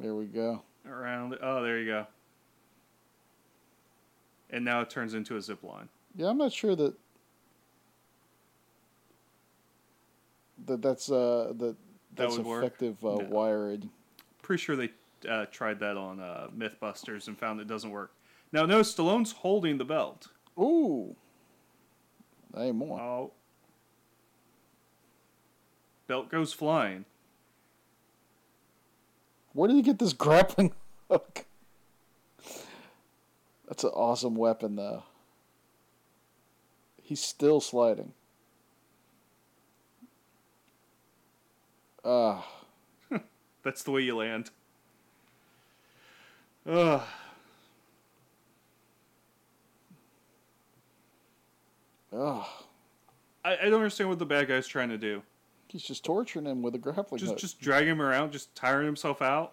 There we go. around. Oh, there you go. And now it turns into a zip line. Yeah, I'm not sure that that that's uh that that's would work? effective uh, No. wiring. Pretty sure they uh, tried that on uh, MythBusters and found it doesn't work. Now, no, Stallone's holding the belt. Ooh. Hey, more. Oh. Belt goes flying. Where did he get this grappling hook? That's an awesome weapon, though. He's still sliding. Ah, That's the way you land. Ugh. ah. I, I don't understand what the bad guy's trying to do. He's just torturing him with a grappling Just hook. just drag him around, just tiring himself out.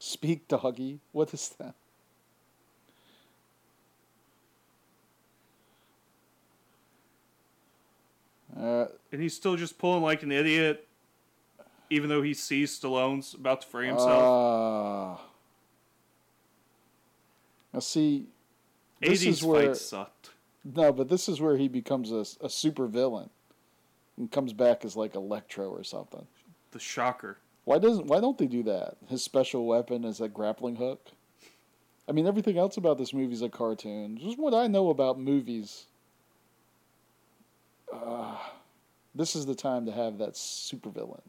Speak, doggy. What is that? Uh, And he's still just pulling like an idiot, even though he sees Stallone's about to free himself. ah. now see, this is where sucked. no, but this is where he becomes a, a super villain and comes back as like Electro or something. The shocker. Why doesn't why don't they do that? His special weapon is a grappling hook. I mean, everything else about this movie is a cartoon. Just what I know about movies. Uh, this is the time to have that supervillain.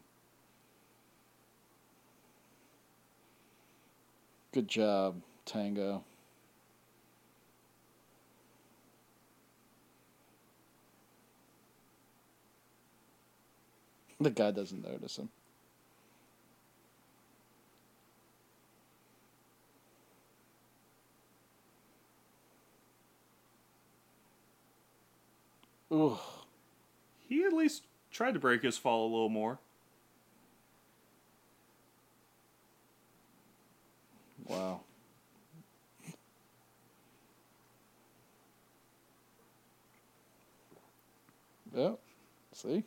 Good job, Tango. The guy doesn't notice him. Ugh. He at least tried to break his fall a little more. Wow. Yep. See?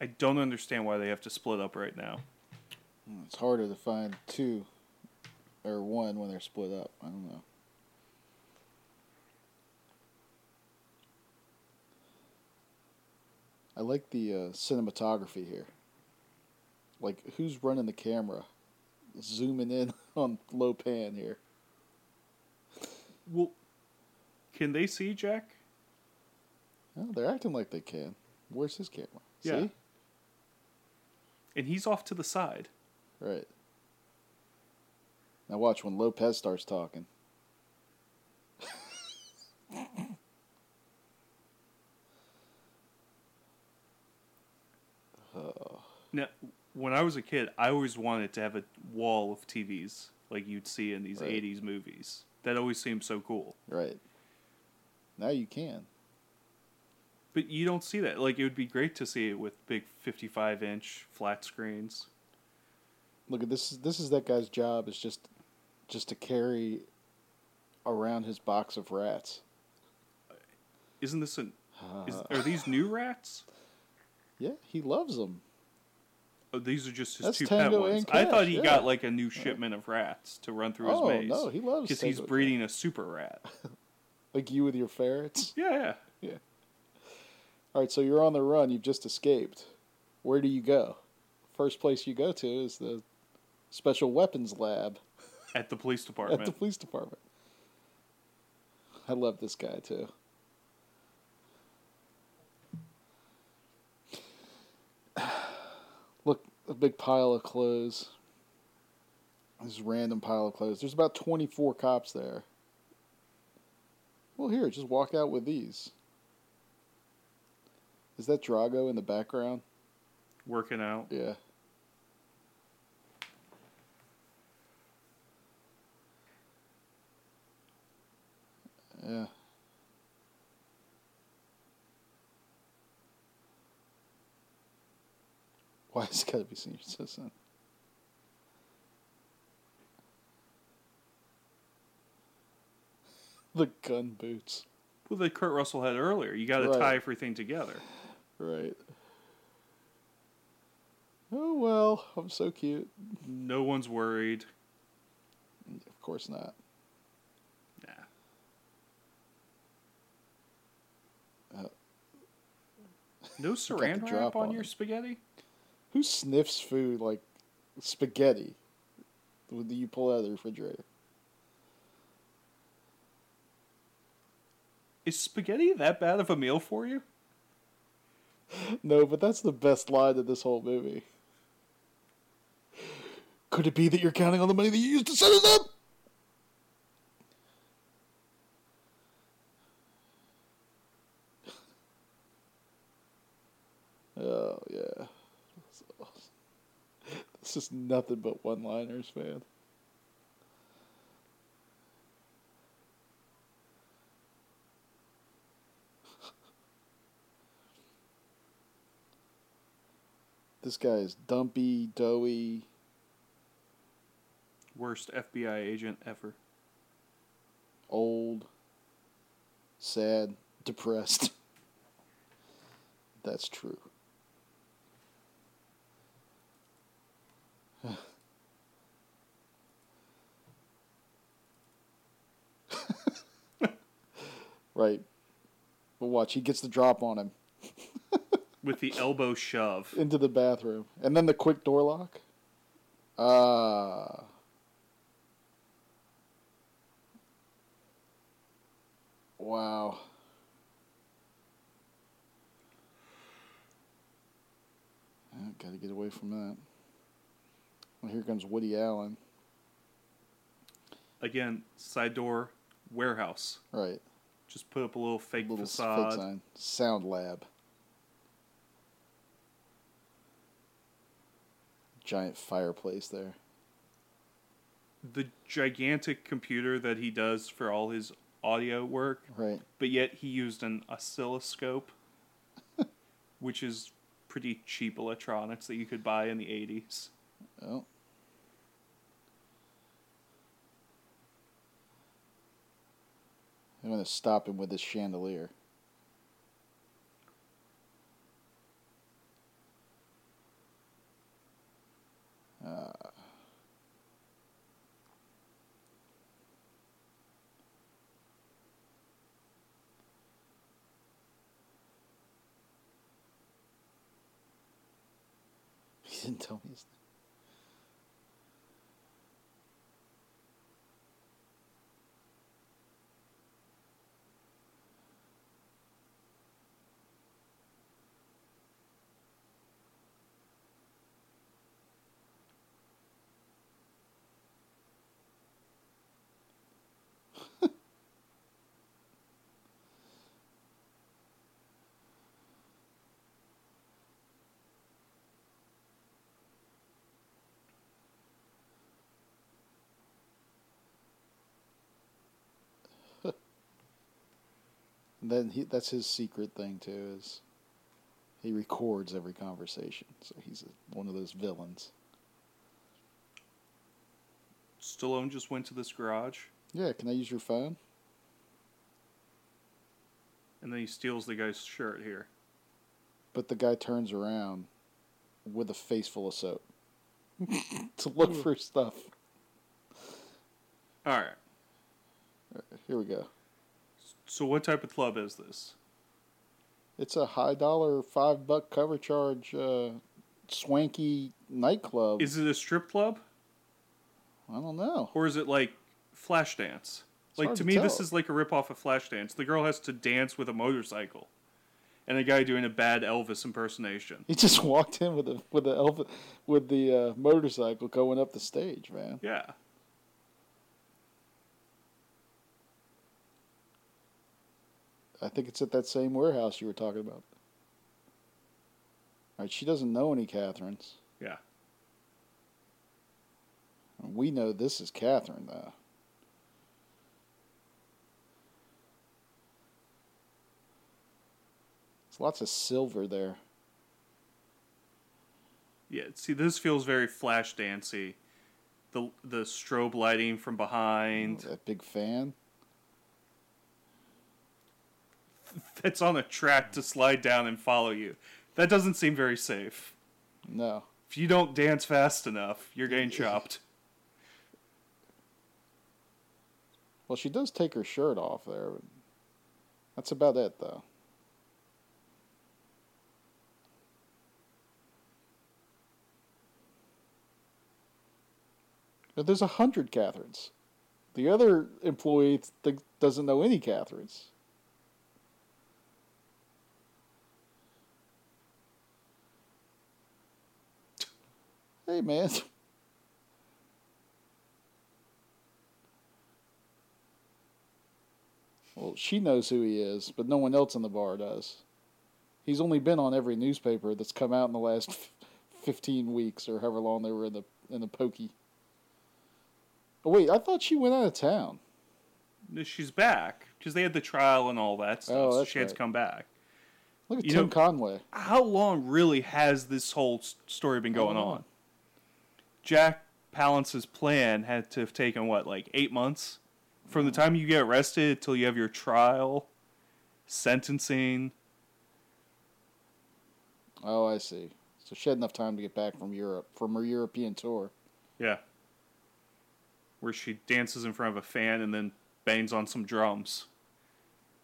I don't understand why they have to split up right now. It's harder to find two or one when they're split up. I don't know. I like the uh, cinematography here. Like, who's running the camera? Zooming in on Lo Pan here. Well, can they see Jack? Oh, they're acting like they can. Where's his camera? Yeah. See? And he's off to the side. Right. Now watch when Lopez starts talking. Now, when I was a kid, I always wanted to have a wall of TVs like you'd see in these Right. 80s movies. That always seemed so cool. Right. Now you can. But you don't see that. Like it would be great to see it with big 55 inch flat screens. Look at this. This is that guy's job. Is just, just to carry around his box of rats. Isn't this an? Is, uh. are these new rats? Yeah, he loves them. Oh, these are just his That's two Tango pet ones. and I thought he yeah. got like a new shipment of rats to run through his oh, maze. Oh, no, he loves because he's breeding a super rat. Like you with your ferrets. Yeah, yeah. All right, so you're on the run. You've just escaped. Where do you go? First place you go to is the special weapons lab At the police department. at the police department. I love this guy too. Look, a big pile of clothes. This random pile of clothes. There's about 24 cops there. Well, here, just walk out with these. Is that Drago in the background? Working out. Yeah. Yeah. Why has it got to be senior citizen? The gun boots. Well, that Kurt Russell had earlier. You got to Right. tie everything together. Right. Oh well, I'm so cute. No one's worried. Of course not. Nah. Uh, No saran wrap drop on on your spaghetti? Who sniffs food like spaghetti? That you pull out of the refrigerator. Is spaghetti that bad of a meal for you? No, but that's the best line of this whole movie. Could it be that you're counting on the money that you used to set it up? Oh yeah. This is nothing but one-liners, man. This guy is dumpy, doughy. Worst FBI agent ever. old, sad, depressed. That's true. right. But watch, he gets the drop on him With the elbow shove. into the bathroom. And then the quick door lock. Ah. Wow. Oh, gotta get away from that. Well, here comes Woody Allen. Again, side door, warehouse. Right. Just put up a little fake Little facade. fake sign. Sound lab. Giant fireplace there. The gigantic computer that he does for all his audio work, Right. but yet he used an oscilloscope, which is pretty cheap electronics that you could buy in the 80s. Oh. I'm going to stop him with this chandelier. Uh, he didn't tell me his name. And then he that's his secret thing too is he records every conversation. So he's a, one of those villains. Stallone just went to this garage Yeah, can I use your phone? and then he steals the guy's shirt here. But the guy turns around with a face full of soap to look for stuff. All right. Here we go. So what type of club is this? It's a high dollar, five buck cover charge, uh, swanky nightclub. Is it a strip club I don't know. or is it like Flashdance? Like to me, this is like a ripoff of Flashdance. The girl has to dance with a motorcycle, and a guy doing a bad Elvis impersonation. He just walked in with a with the elf with the uh, motorcycle going up the stage, man. Yeah. I think it's at that same warehouse you were talking about. All right, she doesn't know any Catherines. Yeah. We know this is Catherine, though. There's lots of silver there. Yeah, see, this feels very flash dancey. The the strobe lighting from behind. That big fan. That's on a track to slide down and follow you. That doesn't seem very safe. No. If you don't dance fast enough, you're getting chopped. Well, she does take her shirt off there. But that's about it, though. But there's a hundred Catherines. The other employee th- doesn't know any Catherines. Hey, man. Well, she knows who he is, but no one else in the bar does. He's only been on every newspaper that's come out in the last f- fifteen weeks or however long they were in the in the pokey. Oh wait, I thought she went out of town. She's back because they had the trial and all that stuff. Oh, so she had to come back. Look at You Tim know- Conway. How long really has this whole story been going on? Jack Palance's plan had to have taken what, like eight months, from the time you get arrested till you have your trial, sentencing. Oh, I see. So she had enough time to get back from Europe from her European tour. Yeah. Where she dances in front of a fan and then bangs on some drums.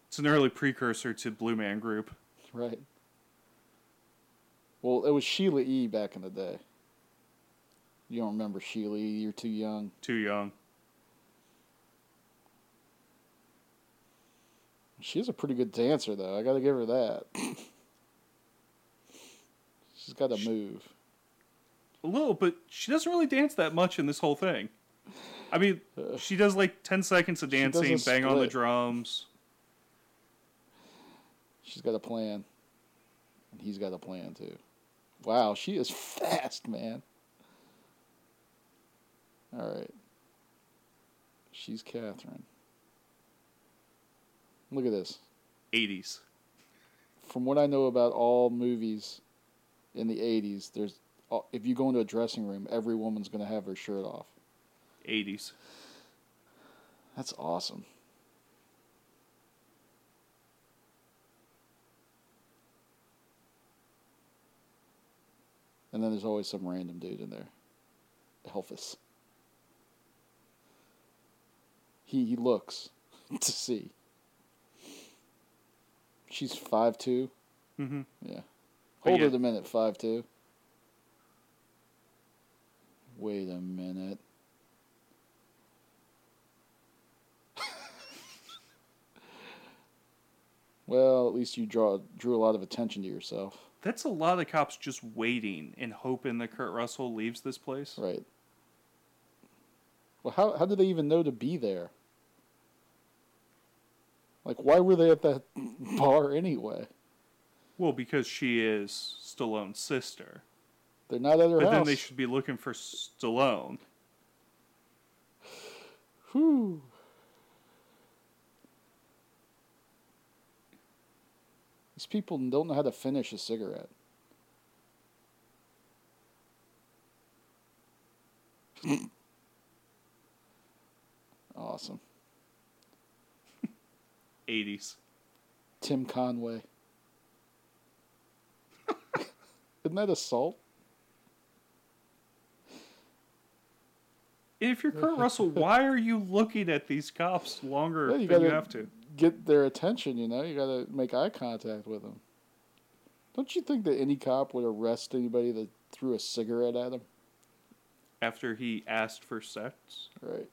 It's an early precursor to Blue Man Group. Right. Well, it was Sheila E. back in the day. You don't remember Sheila E. You're too young. Too young. She's a pretty good dancer, though. I got to give her that. She's got to move. A little, but she doesn't really dance that much in this whole thing. I mean, she does like 10 seconds of She dancing, bang on the drums. She's got a plan. And he's got a plan, too. Wow, she is fast, man. All right. She's Catherine. Look at this. 80s. From what I know about all movies in the 80s, there's uh, if you go into a dressing room, every woman's going to have her shirt off. 80s. That's awesome. And then there's always some random dude in there. Elvis. He he looks to see. She's five two. Mm-hmm. Yeah. Hold yeah. it a minute, five two. Wait a minute. well, at least you draw drew a lot of attention to yourself. That's a lot of cops just waiting and hoping that Kurt Russell leaves this place. Right. Well, how how did they even know to be there? Like, why were they at that bar anyway? Well, because she is Stallone's sister. They're not at her But house. then they should be looking for Stallone. Whew. These people don't know how to finish a cigarette. awesome. 80s. Tim Conway. Isn't that assault? If you're Kurt Russell, why are you looking at these cops longer Yeah, you than you have to? Get their attention, you know? You gotta make eye contact with them. Don't you think that any cop would arrest anybody that threw a cigarette at him? After he asked for sex? Right.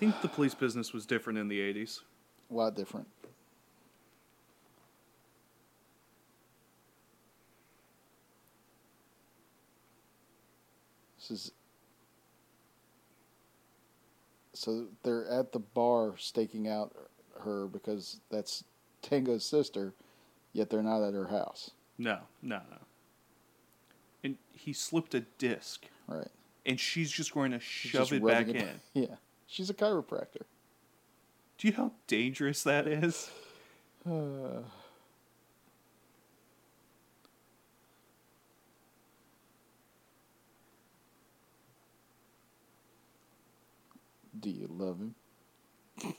I think the police business was different in the 80s. A lot different. This is so they're at the bar staking out her because that's Tango's sister, yet they're not at her house. No, no, no. And he slipped a disc, Right. and she's just going to shove just it back rubbing in. Yeah. She's a chiropractor. Do you know how dangerous that is? Uh, do you love him?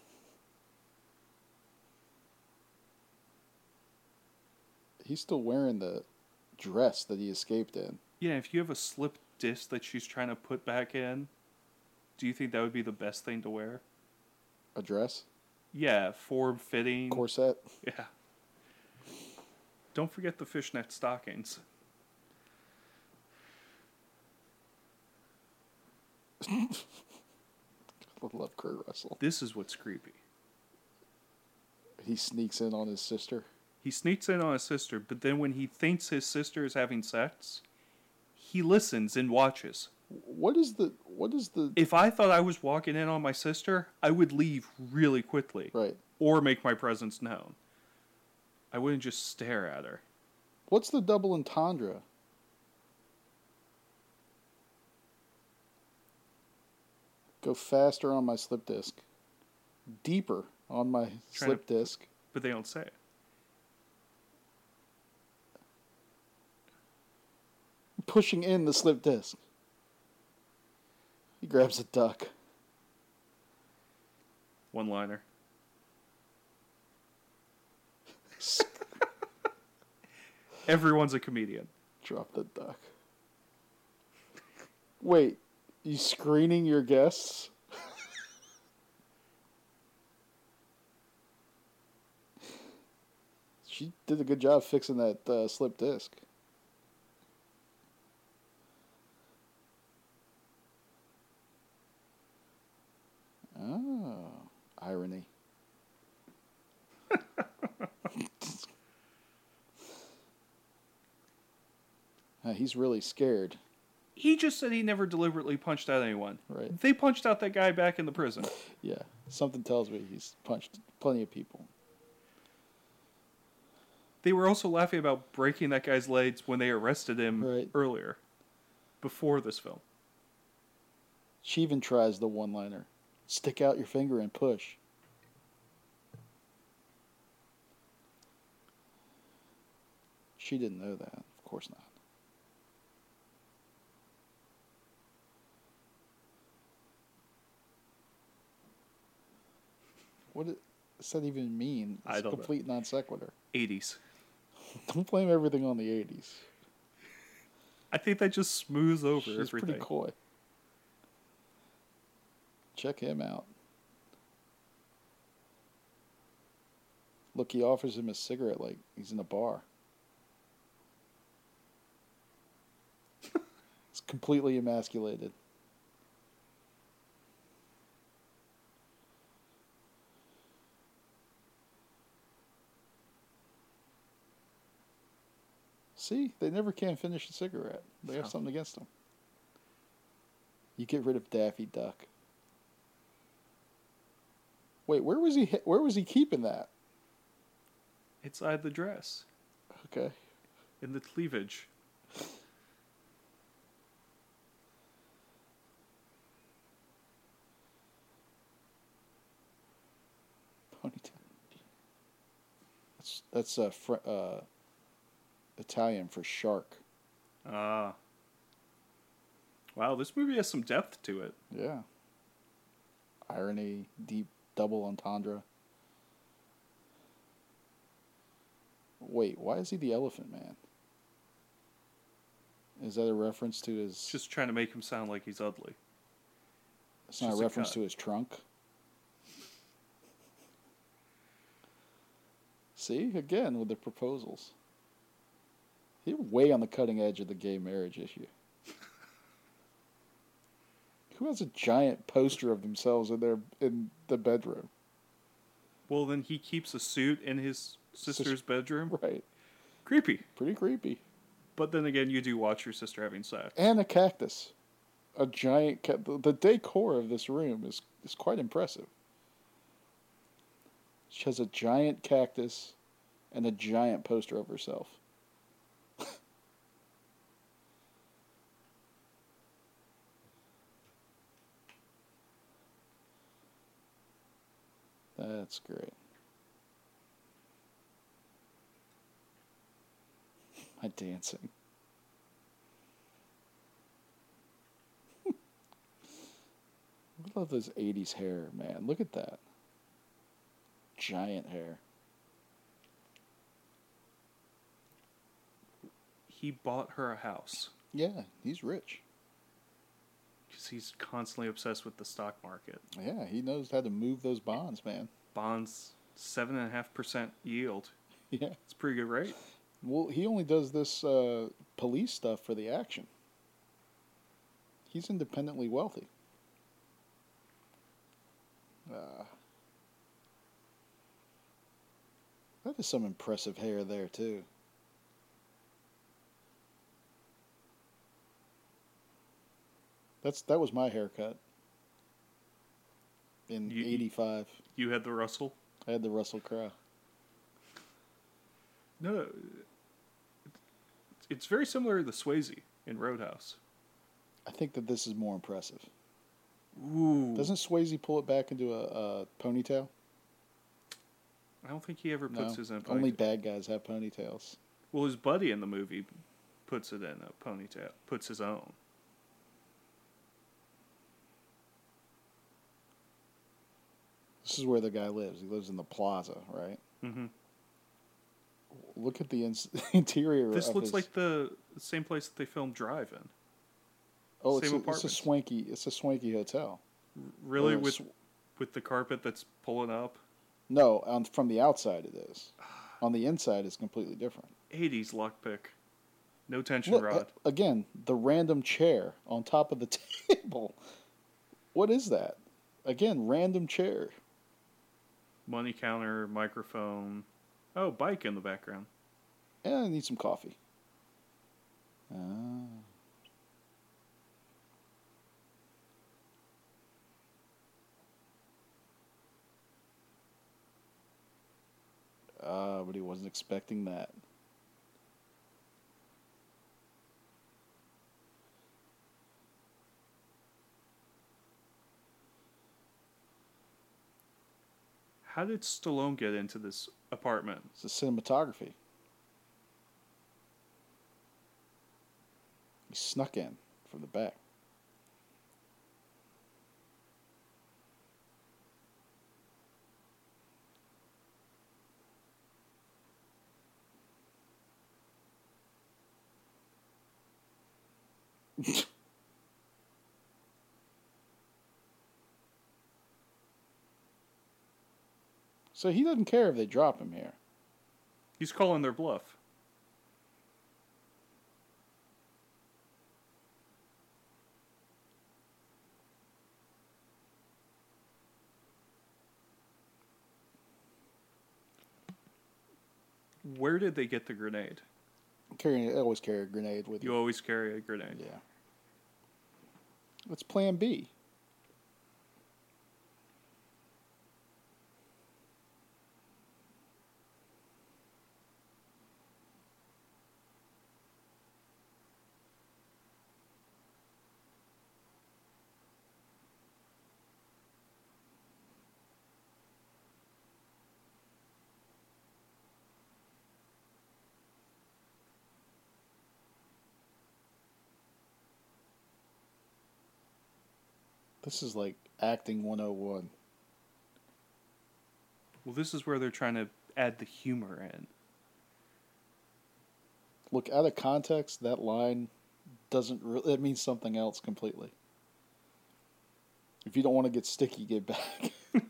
He's still wearing the dress that he escaped in. Yeah, if you have a slip disc that she's trying to put back in, do you think that would be the best thing to wear? A dress? Yeah, form fitting. Corset? Yeah. Don't forget the fishnet stockings. I love Kurt Russell. This is what's creepy. He sneaks in on his sister. He sneaks in on his sister, but then when he thinks his sister is having sex, he listens and watches. What is the what is the If I thought I was walking in on my sister, I would leave really quickly right? or make my presence known. I wouldn't just stare at her. What's the double entendre? Go faster on my slip disc. Deeper on my slip to- disc. But they don't say it. Pushing in the slip disc. He grabs a duck. One liner. Everyone's a comedian. Drop the duck. Wait, you screening your guests? she did a good job fixing that uh, slip disc. Oh, irony. Uh, he's really scared, He just said he never deliberately punched out anyone. right? They punched out that guy back in the prison. Yeah, something tells me he's punched plenty of people. They were also laughing about breaking that guy's legs when they arrested him Right. earlier, before this film. She even tries the one liner stick out your finger and push. She didn't know that. Of course not. What does that even mean? It's I a don't know. complete non sequitur. 80s. Don't blame everything on the 80s. I think that just smooths over She's everything. pretty coy. Check him out. Look, he offers him a cigarette like he's in a bar. it's completely emasculated. See, they never can finish a cigarette. They have something against them. You get rid of Daffy Duck. Wait, where was he? Where was he keeping that? Inside the dress, Okay. in the cleavage. Ponytail. That's uh, fr- uh, Italian for shark. Ah. wow, this movie has some depth to it. Yeah. Irony, deep double entendre. Wait, why is he the elephant man? Is that a reference to his? Just trying to make him sound like he's ugly. it's not a a reference cut. to his trunk. See again with the proposals. You're way on the cutting edge of the gay marriage issue. Who has a giant poster of themselves in their in the bedroom? Well, then he keeps a suit in his sister's bedroom. Right, Creepy. pretty creepy. But then again, you do watch your sister having sex. and a cactus. A giant ca- the, the decor of this room is is quite impressive. She has a giant cactus and a giant poster of herself. That's great. My dancing. I love those 80s hair, man. Look at that. Giant hair. He bought her a house Yeah, he's rich. because he's constantly obsessed with the stock market. Yeah, he knows how to move those bonds, man. Bonds, seven and a half percent yield. Yeah. It's pretty good rate. Well, he only does this uh, police stuff for the action. He's independently wealthy. Uh, that is some impressive hair there, too. That's that was my haircut in You- '85. You had the Russell. I had the Russell Crowe. No, it's very similar to the Swayze in Roadhouse. I think that this is more impressive. Ooh. Doesn't Swayze pull it back into a, a ponytail? I don't think he ever puts no, his in only bad guys have ponytails. Well, his buddy in the movie puts it in a ponytail. Puts his own. This is where the guy lives. He lives in the plaza, right? hmm Look at the ins- interior. This looks his- like the same place that they filmed Drive in. oh, it's a, it's a swanky. It's a swanky hotel. Really, with sw- with the carpet that's pulling up. No, on from the outside it is. On the inside, it's completely different. 80s lockpick. No tension Look, rod. uh, again, the random chair on top of the table. What is that? Again, random chair. Money counter, microphone. Oh, bike in the background. And I need some coffee. Ah. Ah, but he wasn't expecting that. How did Stallone get into this apartment? It's the cinematography. He snuck in from the back. So he doesn't care if they drop him here. He's calling their bluff. Where did they get the grenade? Carrying, always carry a grenade with You you. always carry a grenade. Yeah. What's Plan B? This is like acting 101. Well, this is where they're trying to add the humor in. Look, out of context, that line doesn't really, it means something else completely. If you don't want to get sticky, get back.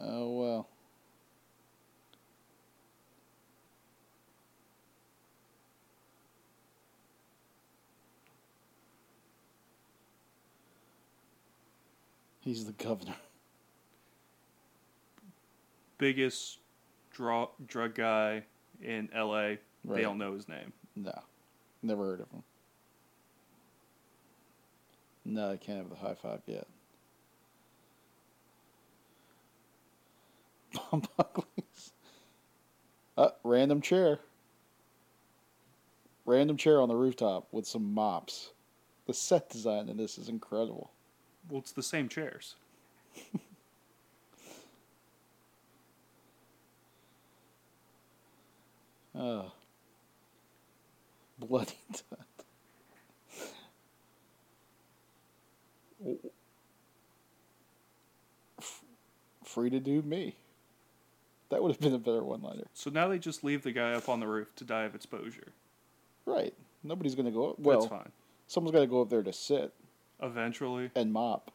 oh, well. He's the governor. Biggest draw, drug guy in L.A. Right. They don't know his name. No, never heard of him. No, I can't have the high five yet. Bob Buckley's. Uh, random chair. Random chair on the rooftop with some mops. The set design in this is incredible. Well, it's the same chairs. Oh. Bloody. F- Free to do me. That would have been a better one liner. So now they just leave the guy up on the roof to die of exposure. Right. Nobody's going to go up. Well, That's fine. someone's got to go up there to sit Eventually, and mop.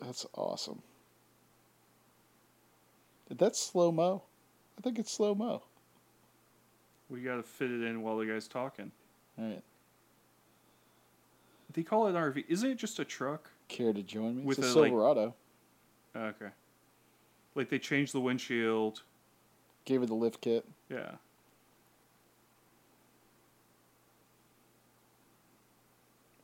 That's awesome. Did that slow mo? I think it's slow mo. we got to fit it in while the guy's talking. All right. They call it an RV. Isn't it just a truck? Care to join me? With it's a, a, like- Silverado. Okay. Like they changed the windshield. Gave it the lift kit. Yeah.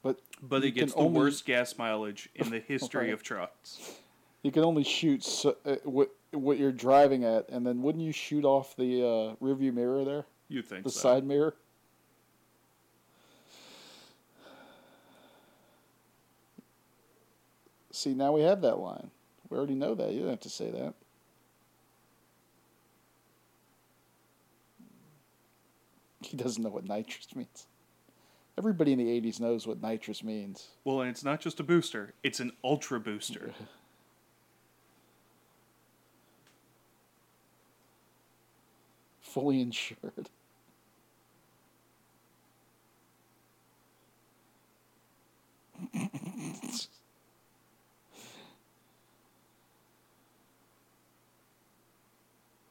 But But it gets the only- worst gas mileage in the history Right. of trucks. You can only shoot so, uh, what what you're driving at, and then wouldn't you shoot off the uh, rearview mirror there, You think the so? side mirror? See, now we have that line. We already know that. You don't have to say that. He doesn't know what nitrous means. Everybody in the '80s knows what nitrous means. Well, and it's not just a booster; it's an ultra booster. Fully insured.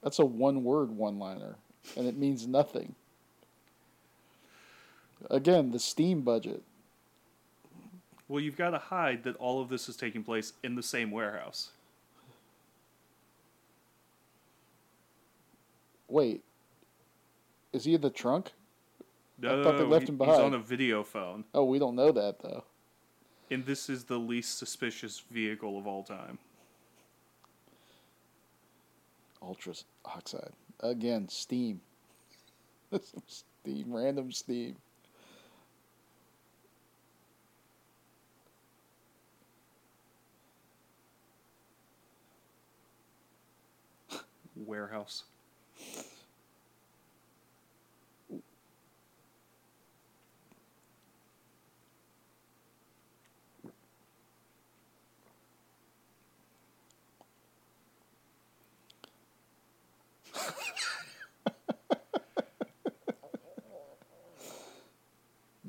That's a one word one liner, and it means nothing. Again, the Steam budget. Well, you've got to hide that all of this is taking place in the same warehouse. Wait, is he in the trunk? No, thought they left he- him he's behind. on a video phone, Oh, we don't know that though. and this is the least suspicious vehicle of all time. Ultra oxide. Again, steam. steam, random steam. Warehouse.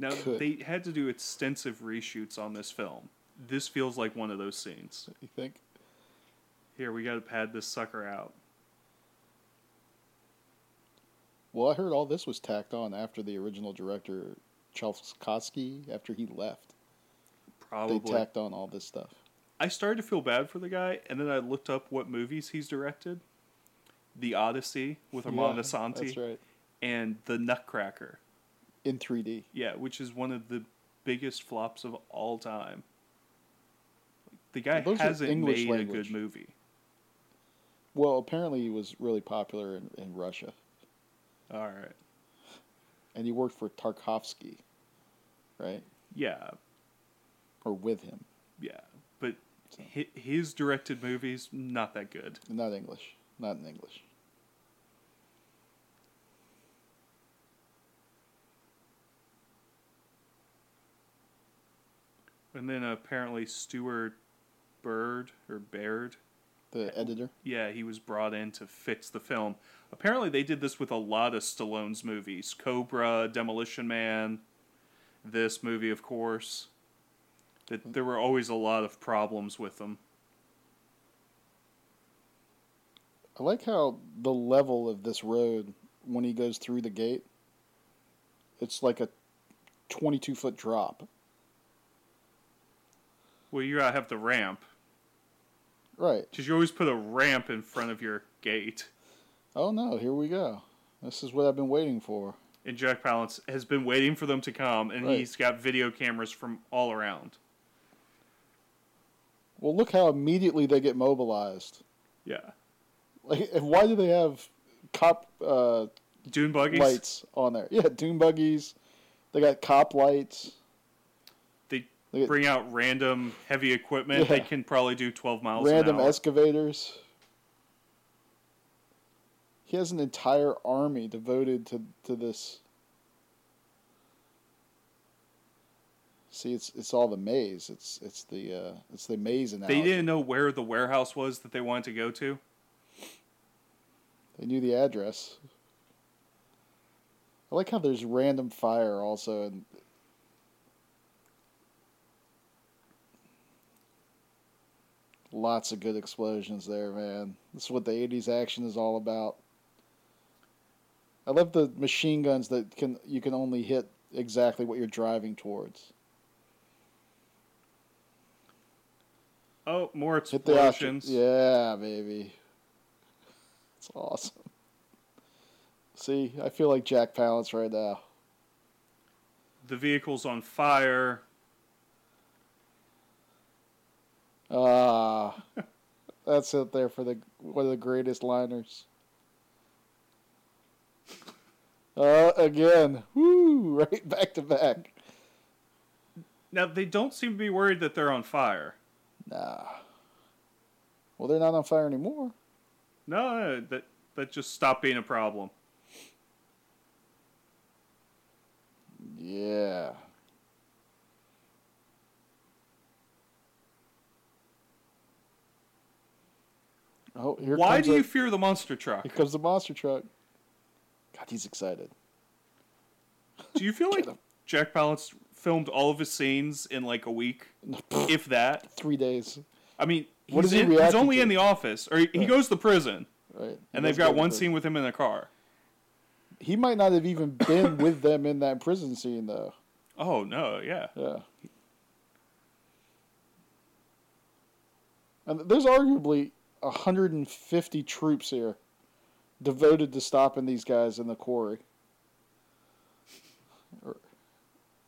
Now Good. they had to do extensive reshoots on this film. This feels like one of those scenes. You think? Here we got to pad this sucker out. Well, I heard all this was tacked on after the original director Chalkowski after he left. Probably. They tacked on all this stuff. I started to feel bad for the guy, and then I looked up what movies he's directed. The Odyssey with Armand Yeah, Assante That's right. and The Nutcracker. In 3D. Yeah, which is one of the biggest flops of all time. The guy hasn't English made language. a good movie. Well, apparently he was really popular in, in Russia. All right. and he worked for Tarkovsky, right? Yeah, Or with him. yeah, but hi- his directed movies not that good. Not English. Not in English. And then apparently Stuart Bird or Baird, The editor. yeah, he was brought in to fix the film. Apparently they did this with a lot of Stallone's movies: Cobra, Demolition Man, this movie, of course. That mm-hmm. there were always a lot of problems with them. I like how the level of this road when he goes through the gate. It's like a twenty-two foot drop. Well, you gotta have the ramp. Right. Because you always put a ramp in front of your gate. Oh no! Here we go. This is what I've been waiting for. And Jack Palance has been waiting for them to come, and Right. he's got video cameras from all around. Well, look how immediately they get mobilized. Yeah. Like, and why do they have cop uh, Dune buggies. lights on there? Yeah, dune buggies. They got cop lights. They bring out random heavy equipment. They can probably do 12 miles random excavators. He has an entire army devoted to, to this. See, it's it's all the maze. It's it's the uh, it's the maze analogy. they didn't know where the warehouse was that they wanted to go to. They knew the address. I like how there's random fire also, and lots of good explosions there, man. This is what the '80s action is all about. I love the machine guns that can you can only hit exactly what you're driving towards. Oh, more Hit the explosions. Yeah, baby. It's awesome. See, I feel like Jack Palance right now. The vehicle's on fire. Ah, that's it there for the one of the greatest liners. Uh, again, woo, right back to back. Now, they don't seem to be worried that they're on fire. Nah. Well, they're not on fire anymore. No, no, that, that just stopped being a problem. Yeah. Oh, here Why do a- you fear the monster truck? Here comes the monster truck. God, he's excited. Do you feel like him. Jack Palance filmed all of his scenes in like a week, if that? Three days, I mean, he's, What is he in, he's only to? in the office, or he, he goes to prison, right? and they've got one scene with him in the car. He might not have even been with them in that prison scene, though. Oh no, yeah. Yeah. And there's arguably 150 troops here devoted to stopping these guys in the quarry.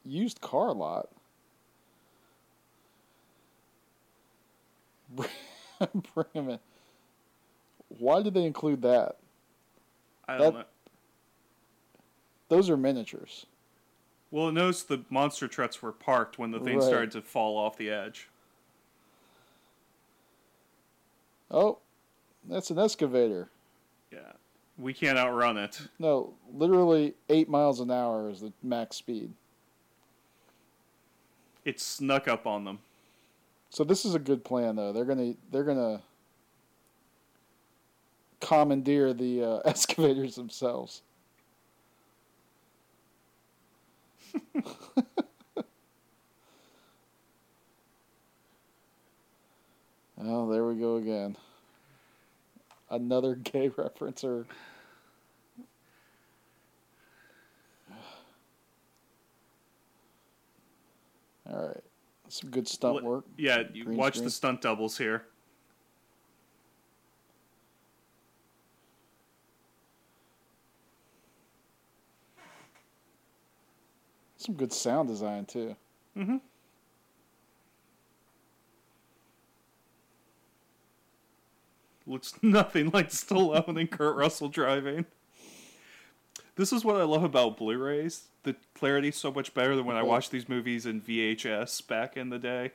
Used car lot. Bring bring 'em in. Why did they include that? I don't That- know. Those are miniatures. Well, it noticed the monster trucks were parked when the thing Right. started to fall off the edge. Oh, that's an excavator. Yeah, we can't outrun it. No, literally eight miles an hour is the max speed. It snuck up on them. So this is a good plan, though. They're gonna they're gonna commandeer the uh, excavators themselves. oh, there we go again. Another gay referencer. All right, some good stunt What- work. Yeah, you Green watch screen. the stunt doubles here. Some good sound design too. Mm-hmm. Looks nothing like Stallone and Kurt Russell driving. This is what I love about Blu-rays. The clarity's so much better than when I watched these movies in VHS back in the day.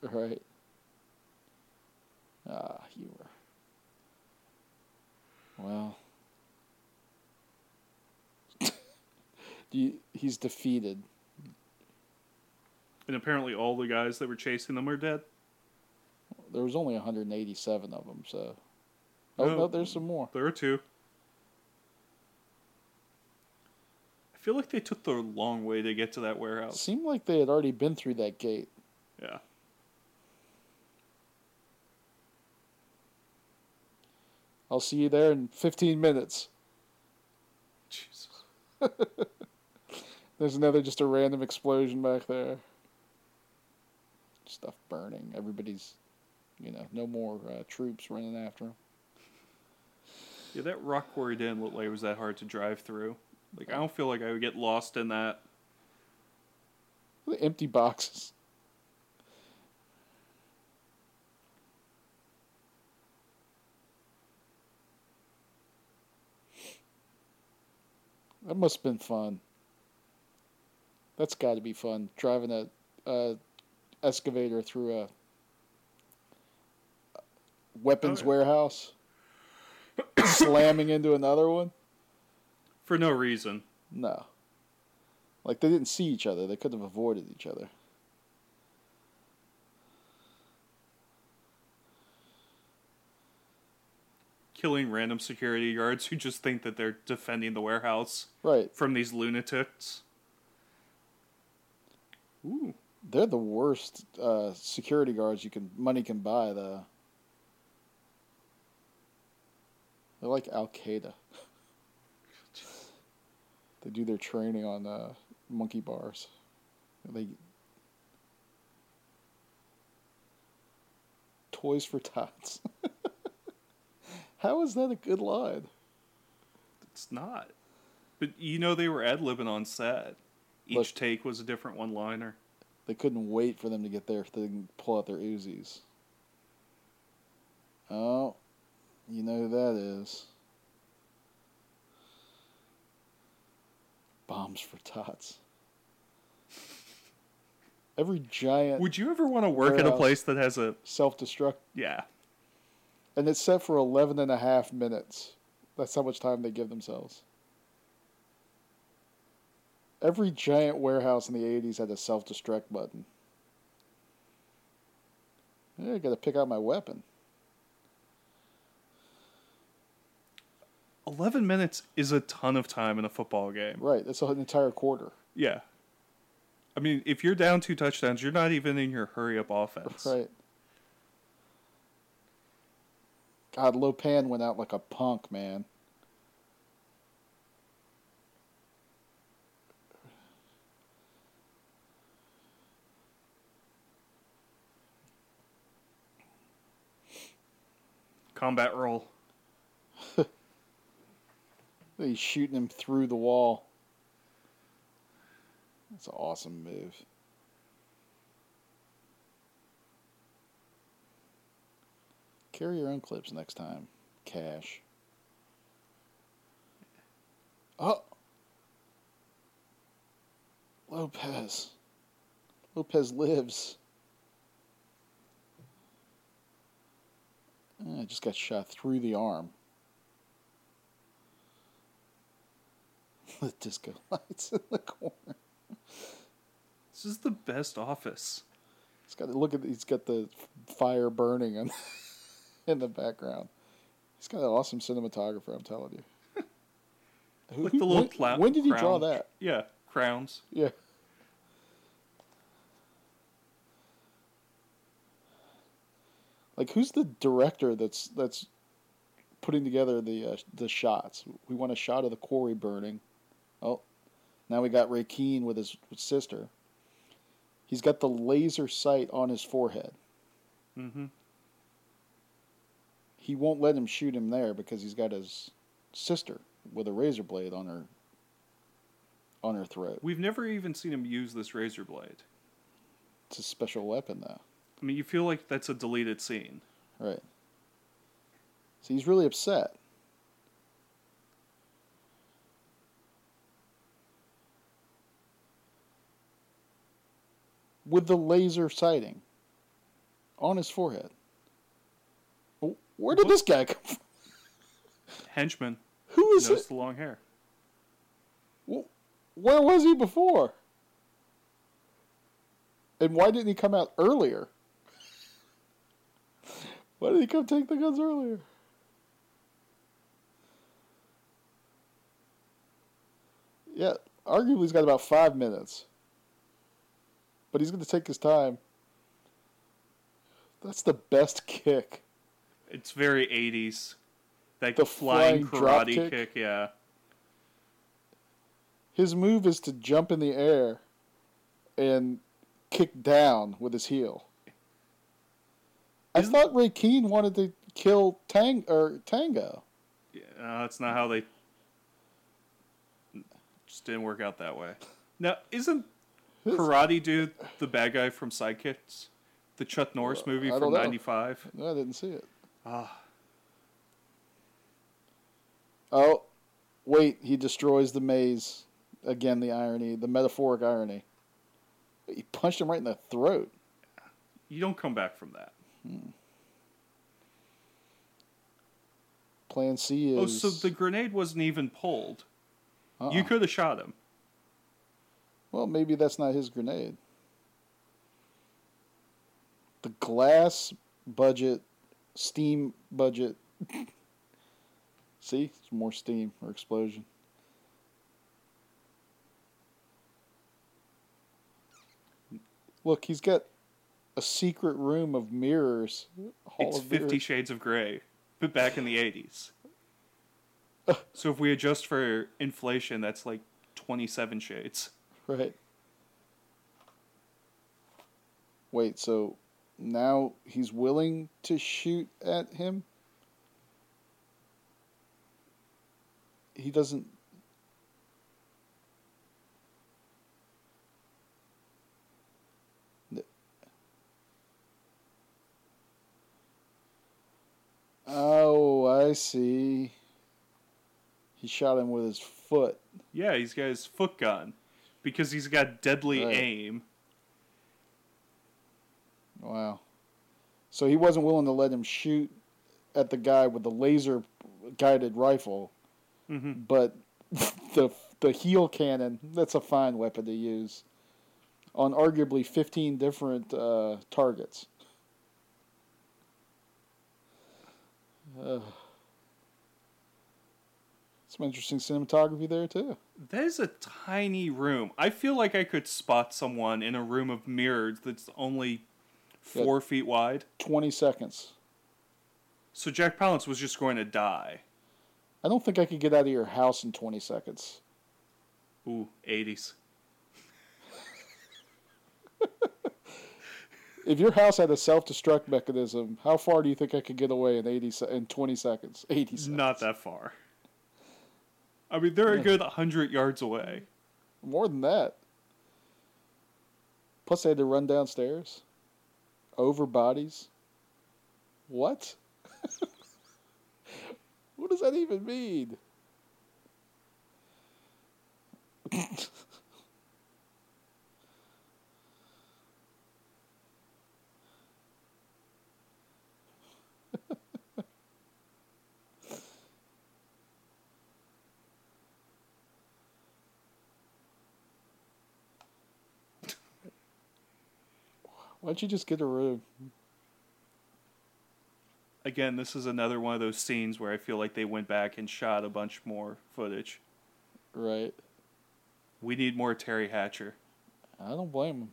Right. Ah, you were. Well. He's defeated. And apparently all the guys that were chasing them are dead. There was only 187 of them, so. Oh, No. no, there's some more. There are two. I feel like they took the long way to get to that warehouse. seemed like they had already been through that gate. Yeah. I'll see you there in 15 minutes. Jesus. There's another just a random explosion back there. Stuff burning. Everybody's, you know, no more uh, troops running after him. Yeah, that rock quarry didn't look like it was that hard to drive through. Like I don't feel like I would get lost in that. The empty boxes. That must have been fun. That's got to be fun driving a, a excavator through a weapons Oh, warehouse, slamming into another one. For no reason. No. Like they didn't see each other. They could have avoided each other. Killing random security guards who just think that they're defending the warehouse Right. from these lunatics. Ooh. They're the worst uh, security guards you can money can buy. The they're like Al Qaeda. they do their training on uh, monkey bars. They toys for tots. How is that a good line? It's not. But you know they were ad libbing on set. Each Look. take was a different one liner. They couldn't wait for them to get there they pull out their Uzis. Oh, you know who that is. Bombs for tots. Every giant Would you ever want to work at a place that has a self destruct, yeah? and it's set for 11 and a half minutes. That's how much time they give themselves. Every giant warehouse in the 80s had a self destruct button. Yeah, I gotta pick out my weapon. 11 minutes is a ton of time in a football game. Right, that's an entire quarter. Yeah. I mean, if you're down two touchdowns, you're not even in your hurry up offense. Right. God, Lo Pan went out like a punk, man. Combat roll. He's shooting him through the wall. That's an awesome move. Carry your own clips next time. Cash. Oh! Lopez. Lopez lives. Ah, I just got shot through the arm. The disco lights in the corner. This is the best office. He's got look at he's got the fire burning in, in the background. He's got an awesome cinematographer. I'm telling you. Who- who- the little when, clown. when did he draw that? Yeah, crowns. Yeah. Like who's the director that's that's putting together the uh, the shots? We want a shot of the quarry burning. Now we got Requin with his sister. He's got the laser sight on his forehead. Mm-hmm. He won't let him shoot him there because he's got his sister with a razor blade on her on her throat. We've never even seen him use this razor blade. It's a special weapon though. I mean, you feel like that's a deleted scene. Right. So he's really upset. With the laser sighting on his forehead. Where did this guy come from? Henchman Who is knows it? the long hair. Where was he before? And why didn't he come out earlier? Why did he come take the guns earlier? Yeah, arguably he's got about five minutes. But he's going to take his time. That's the best kick. It's very 80s. Like The flying, flying karate kick? kick? yeah. His move is to jump in the air and kick down with his heel. I thought Requin wanted to kill Tang or Tango. yeah no, that's not how they. Just didn't work out that way. Now, isn't Karate Dude the bad guy from Sidekicks? The Chuck Norris movie I from don't know. 95? No, I didn't see it. Ah. Oh, wait, he destroys the maze. Again, the irony, the metaphoric irony. He punched him right in the throat. You don't come back from that. Plan C is. Oh, so the grenade wasn't even pulled. Uh-uh. You could have shot him. Well, maybe that's not his grenade. The glass budget, steam budget. See, it's more steam or explosion. Look, he's got a secret room of mirrors. Hall It's of Fifty Mirrors. Shades of Grey, but back in the 80s. so if we adjust for inflation, that's like 27 shades. Right. Wait, so now he's willing to shoot at him? He doesn't. Oh, I see. He shot him with his foot. Yeah, he's got his foot gun because he's got deadly Right. aim. Wow. So he wasn't willing to let him shoot at the guy with the laser guided rifle, Mhm. but the the heel cannon, that's a fine weapon to use on arguably 15 different uh, targets. Ugh. Some interesting cinematography there too. That is a tiny room. I feel like I could spot someone in a room of mirrors that's only four feet wide. 20 seconds. So Jack Palance was just going to die. I don't think I could get out of your house in 20 seconds. Ooh, 80s. If your house had a self-destruct mechanism, how far do you think I could get away in 80 se- in 20 seconds? 80 seconds. Not that far. I mean, they're a good 100 yards away. More than that. Plus, they had to run downstairs. Over bodies. What? what does that even mean? Why don't you just get a room? Again, this is another one of those scenes where I feel like they went back and shot a bunch more footage. Right. We need more Teri Hatcher. I don't blame him.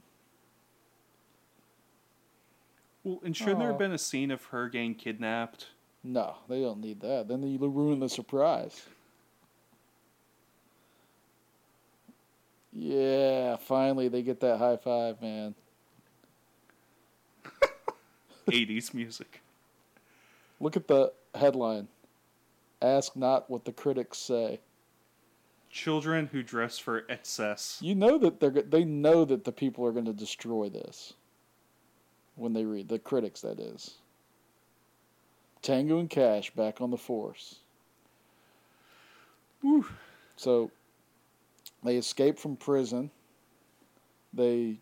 Well, and shouldn't there have oh. been a scene of her getting kidnapped? No, they don't need that. Then you ruin the surprise. Yeah, finally they get that high five, man. 80s music. Look at the headline. Ask not what the critics say. Children who dress for excess. You know that they're they know that the people are going to destroy this when they read the critics that is. Tango and Cash back on the force. Woo. So they escape from prison. They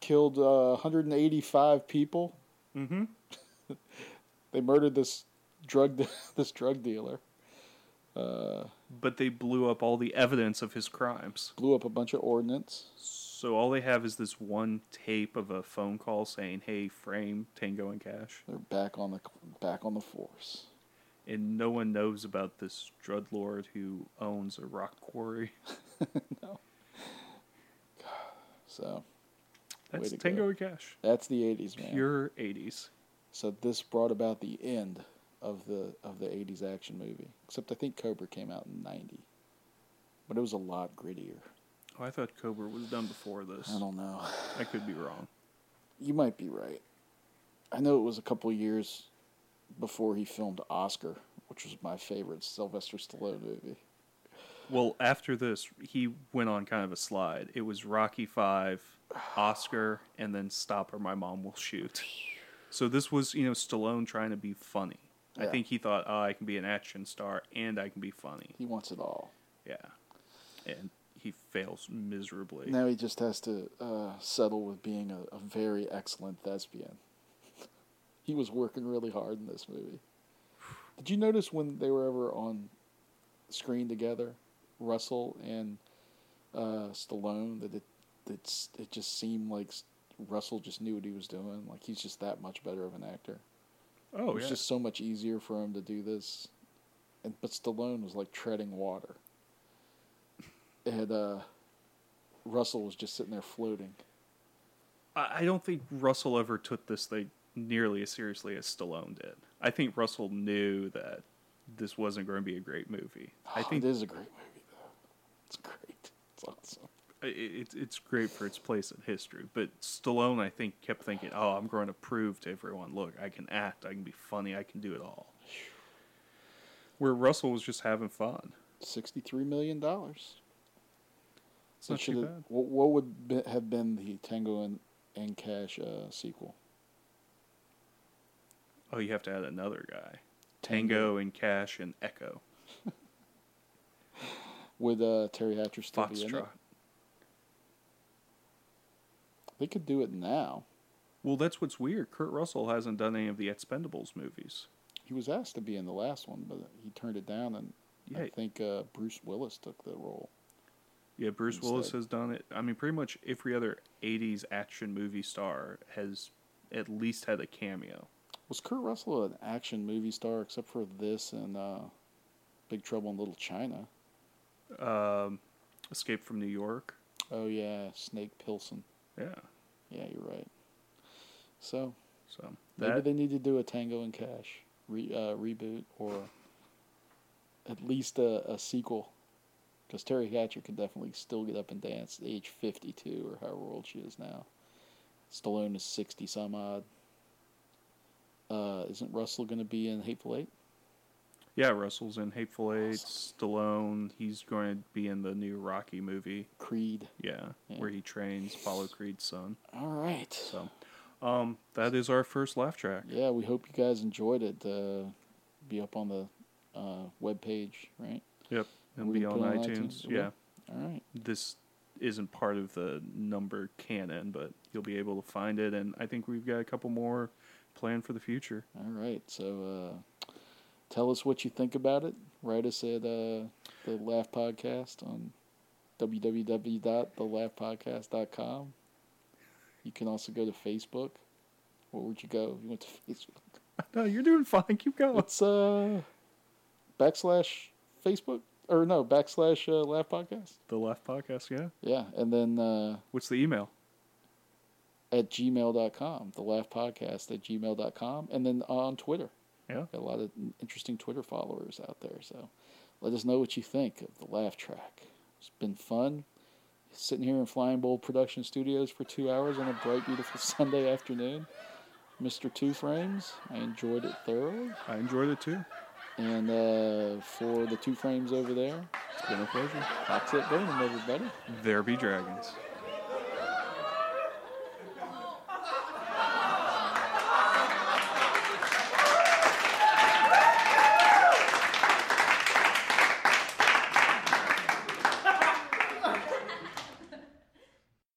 killed uh, 185 people. Mm-hmm. They murdered this drug de- this drug dealer. Uh, But they blew up all the evidence of his crimes. blew up a bunch of ordnance. So all they have is this one tape of a phone call saying, "Hey, frame Tango and Cash," They're back on the back on the force. and no one knows about this drug lord who owns a rock quarry. No. So That's to go. Tango and Cash. that's the 80s, man. Pure '80s. So this brought about the end of the of the 80s action movie. Except I think Cobra came out in 90. But it was a lot grittier. Oh, I thought Cobra was done before this. I don't know. I could be wrong. You might be right. I know it was a couple years before he filmed Oscar, which was my favorite Sylvester Stallone movie. Well, after this, he went on kind of a slide. It was Rocky Five, Oscar, and then Stop or My Mom Will Shoot. So this was, you know, Stallone trying to be funny. I think he thought, oh, I can be an action star and I can be funny. He wants it all. Yeah. And he fails miserably. Now he just has to uh, settle with being a, a very excellent thespian. he was working really hard in this movie. Did you notice when they were ever on screen together, Russell and uh, Stallone, that it it's, it just seemed like Russell just knew what he was doing. Like he's just that much better of an actor. Oh, it was yeah. just so much easier for him to do this. And but Stallone was like treading water. And uh, Russell was just sitting there floating. I I don't think Russell ever took this thing nearly as seriously as Stallone did. I think Russell knew that this wasn't going to be a great movie. I think it is a great movie though. It's great. It's it's it's great for its place in history. But Stallone, I think, kept thinking, "Oh, I'm going to prove to everyone, look, I can act, I can be funny, I can do it all." Where Russell was just having fun. Sixty-three million dollars. It's not too bad. What, what would be, have been the Tango and, and Cash uh, sequel? Oh, you have to add another guy. Tango. Tango and Cash and Echo. Would uh, Teri Hatcher still be in it? Foxtrot. They could do it now. Well, that's what's weird. Kurt Russell hasn't done any of the Expendables movies. He was asked to be in the last one, but he turned it down, and I think uh, Bruce Willis took the role. Yeah, Bruce Willis has done it. I mean, pretty much every other 80s action movie star has at least had a cameo. Was Kurt Russell an action movie star except for this and uh, Big Trouble in Little China? Um, Escape from New York. Oh yeah, Snake Plissken. Yeah. Yeah, you're right. So So maybe they need to do a Tango and Cash re, uh, reboot or at least a, a sequel. Because Teri Hatcher can definitely still get up and dance at age 52 or however old she is now. Stallone is 60 some odd. Uh, isn't Russell going to be in Hateful Eight? Yeah, Russell's in Hateful Eight. Stallone, he's going to be in the new Rocky movie. Creed. Yeah, Yeah. where he trains Apollo Creed's son. All right. So, um, that is our first laugh track. Yeah, we hope you guys enjoyed it. Uh, be up on the uh, web page, right? Yep, and be on on iTunes. iTunes, Yeah, All right. this isn't part of the number canon, but you'll be able to find it. And I think we've got a couple more planned for the future. All right. So uh, tell us what you think about it. Write us at uh, the Laugh Podcast on www.thelaughpodcast.com. You can also go to Facebook. Where would you go if you went to Facebook? No, you're doing fine. Keep going. It's uh, backslash Facebook or no backslash uh, Laugh Podcast. The Laugh Podcast. Yeah. Yeah, and then uh, What's the email? at gmail.com, the Laugh Podcast at gmail.com, and then on Twitter. Yeah. Got a lot of interesting Twitter followers out there. So let us know what you think of the Laugh Track. It's been fun sitting here in Flying Bowl Production Studios for two hours on a bright, beautiful Sunday afternoon. Mr. Two Frames, I enjoyed it thoroughly. I enjoyed it too. And uh, for the two frames over there, It's been a pleasure. that's it, Burnham, everybody. There be dragons.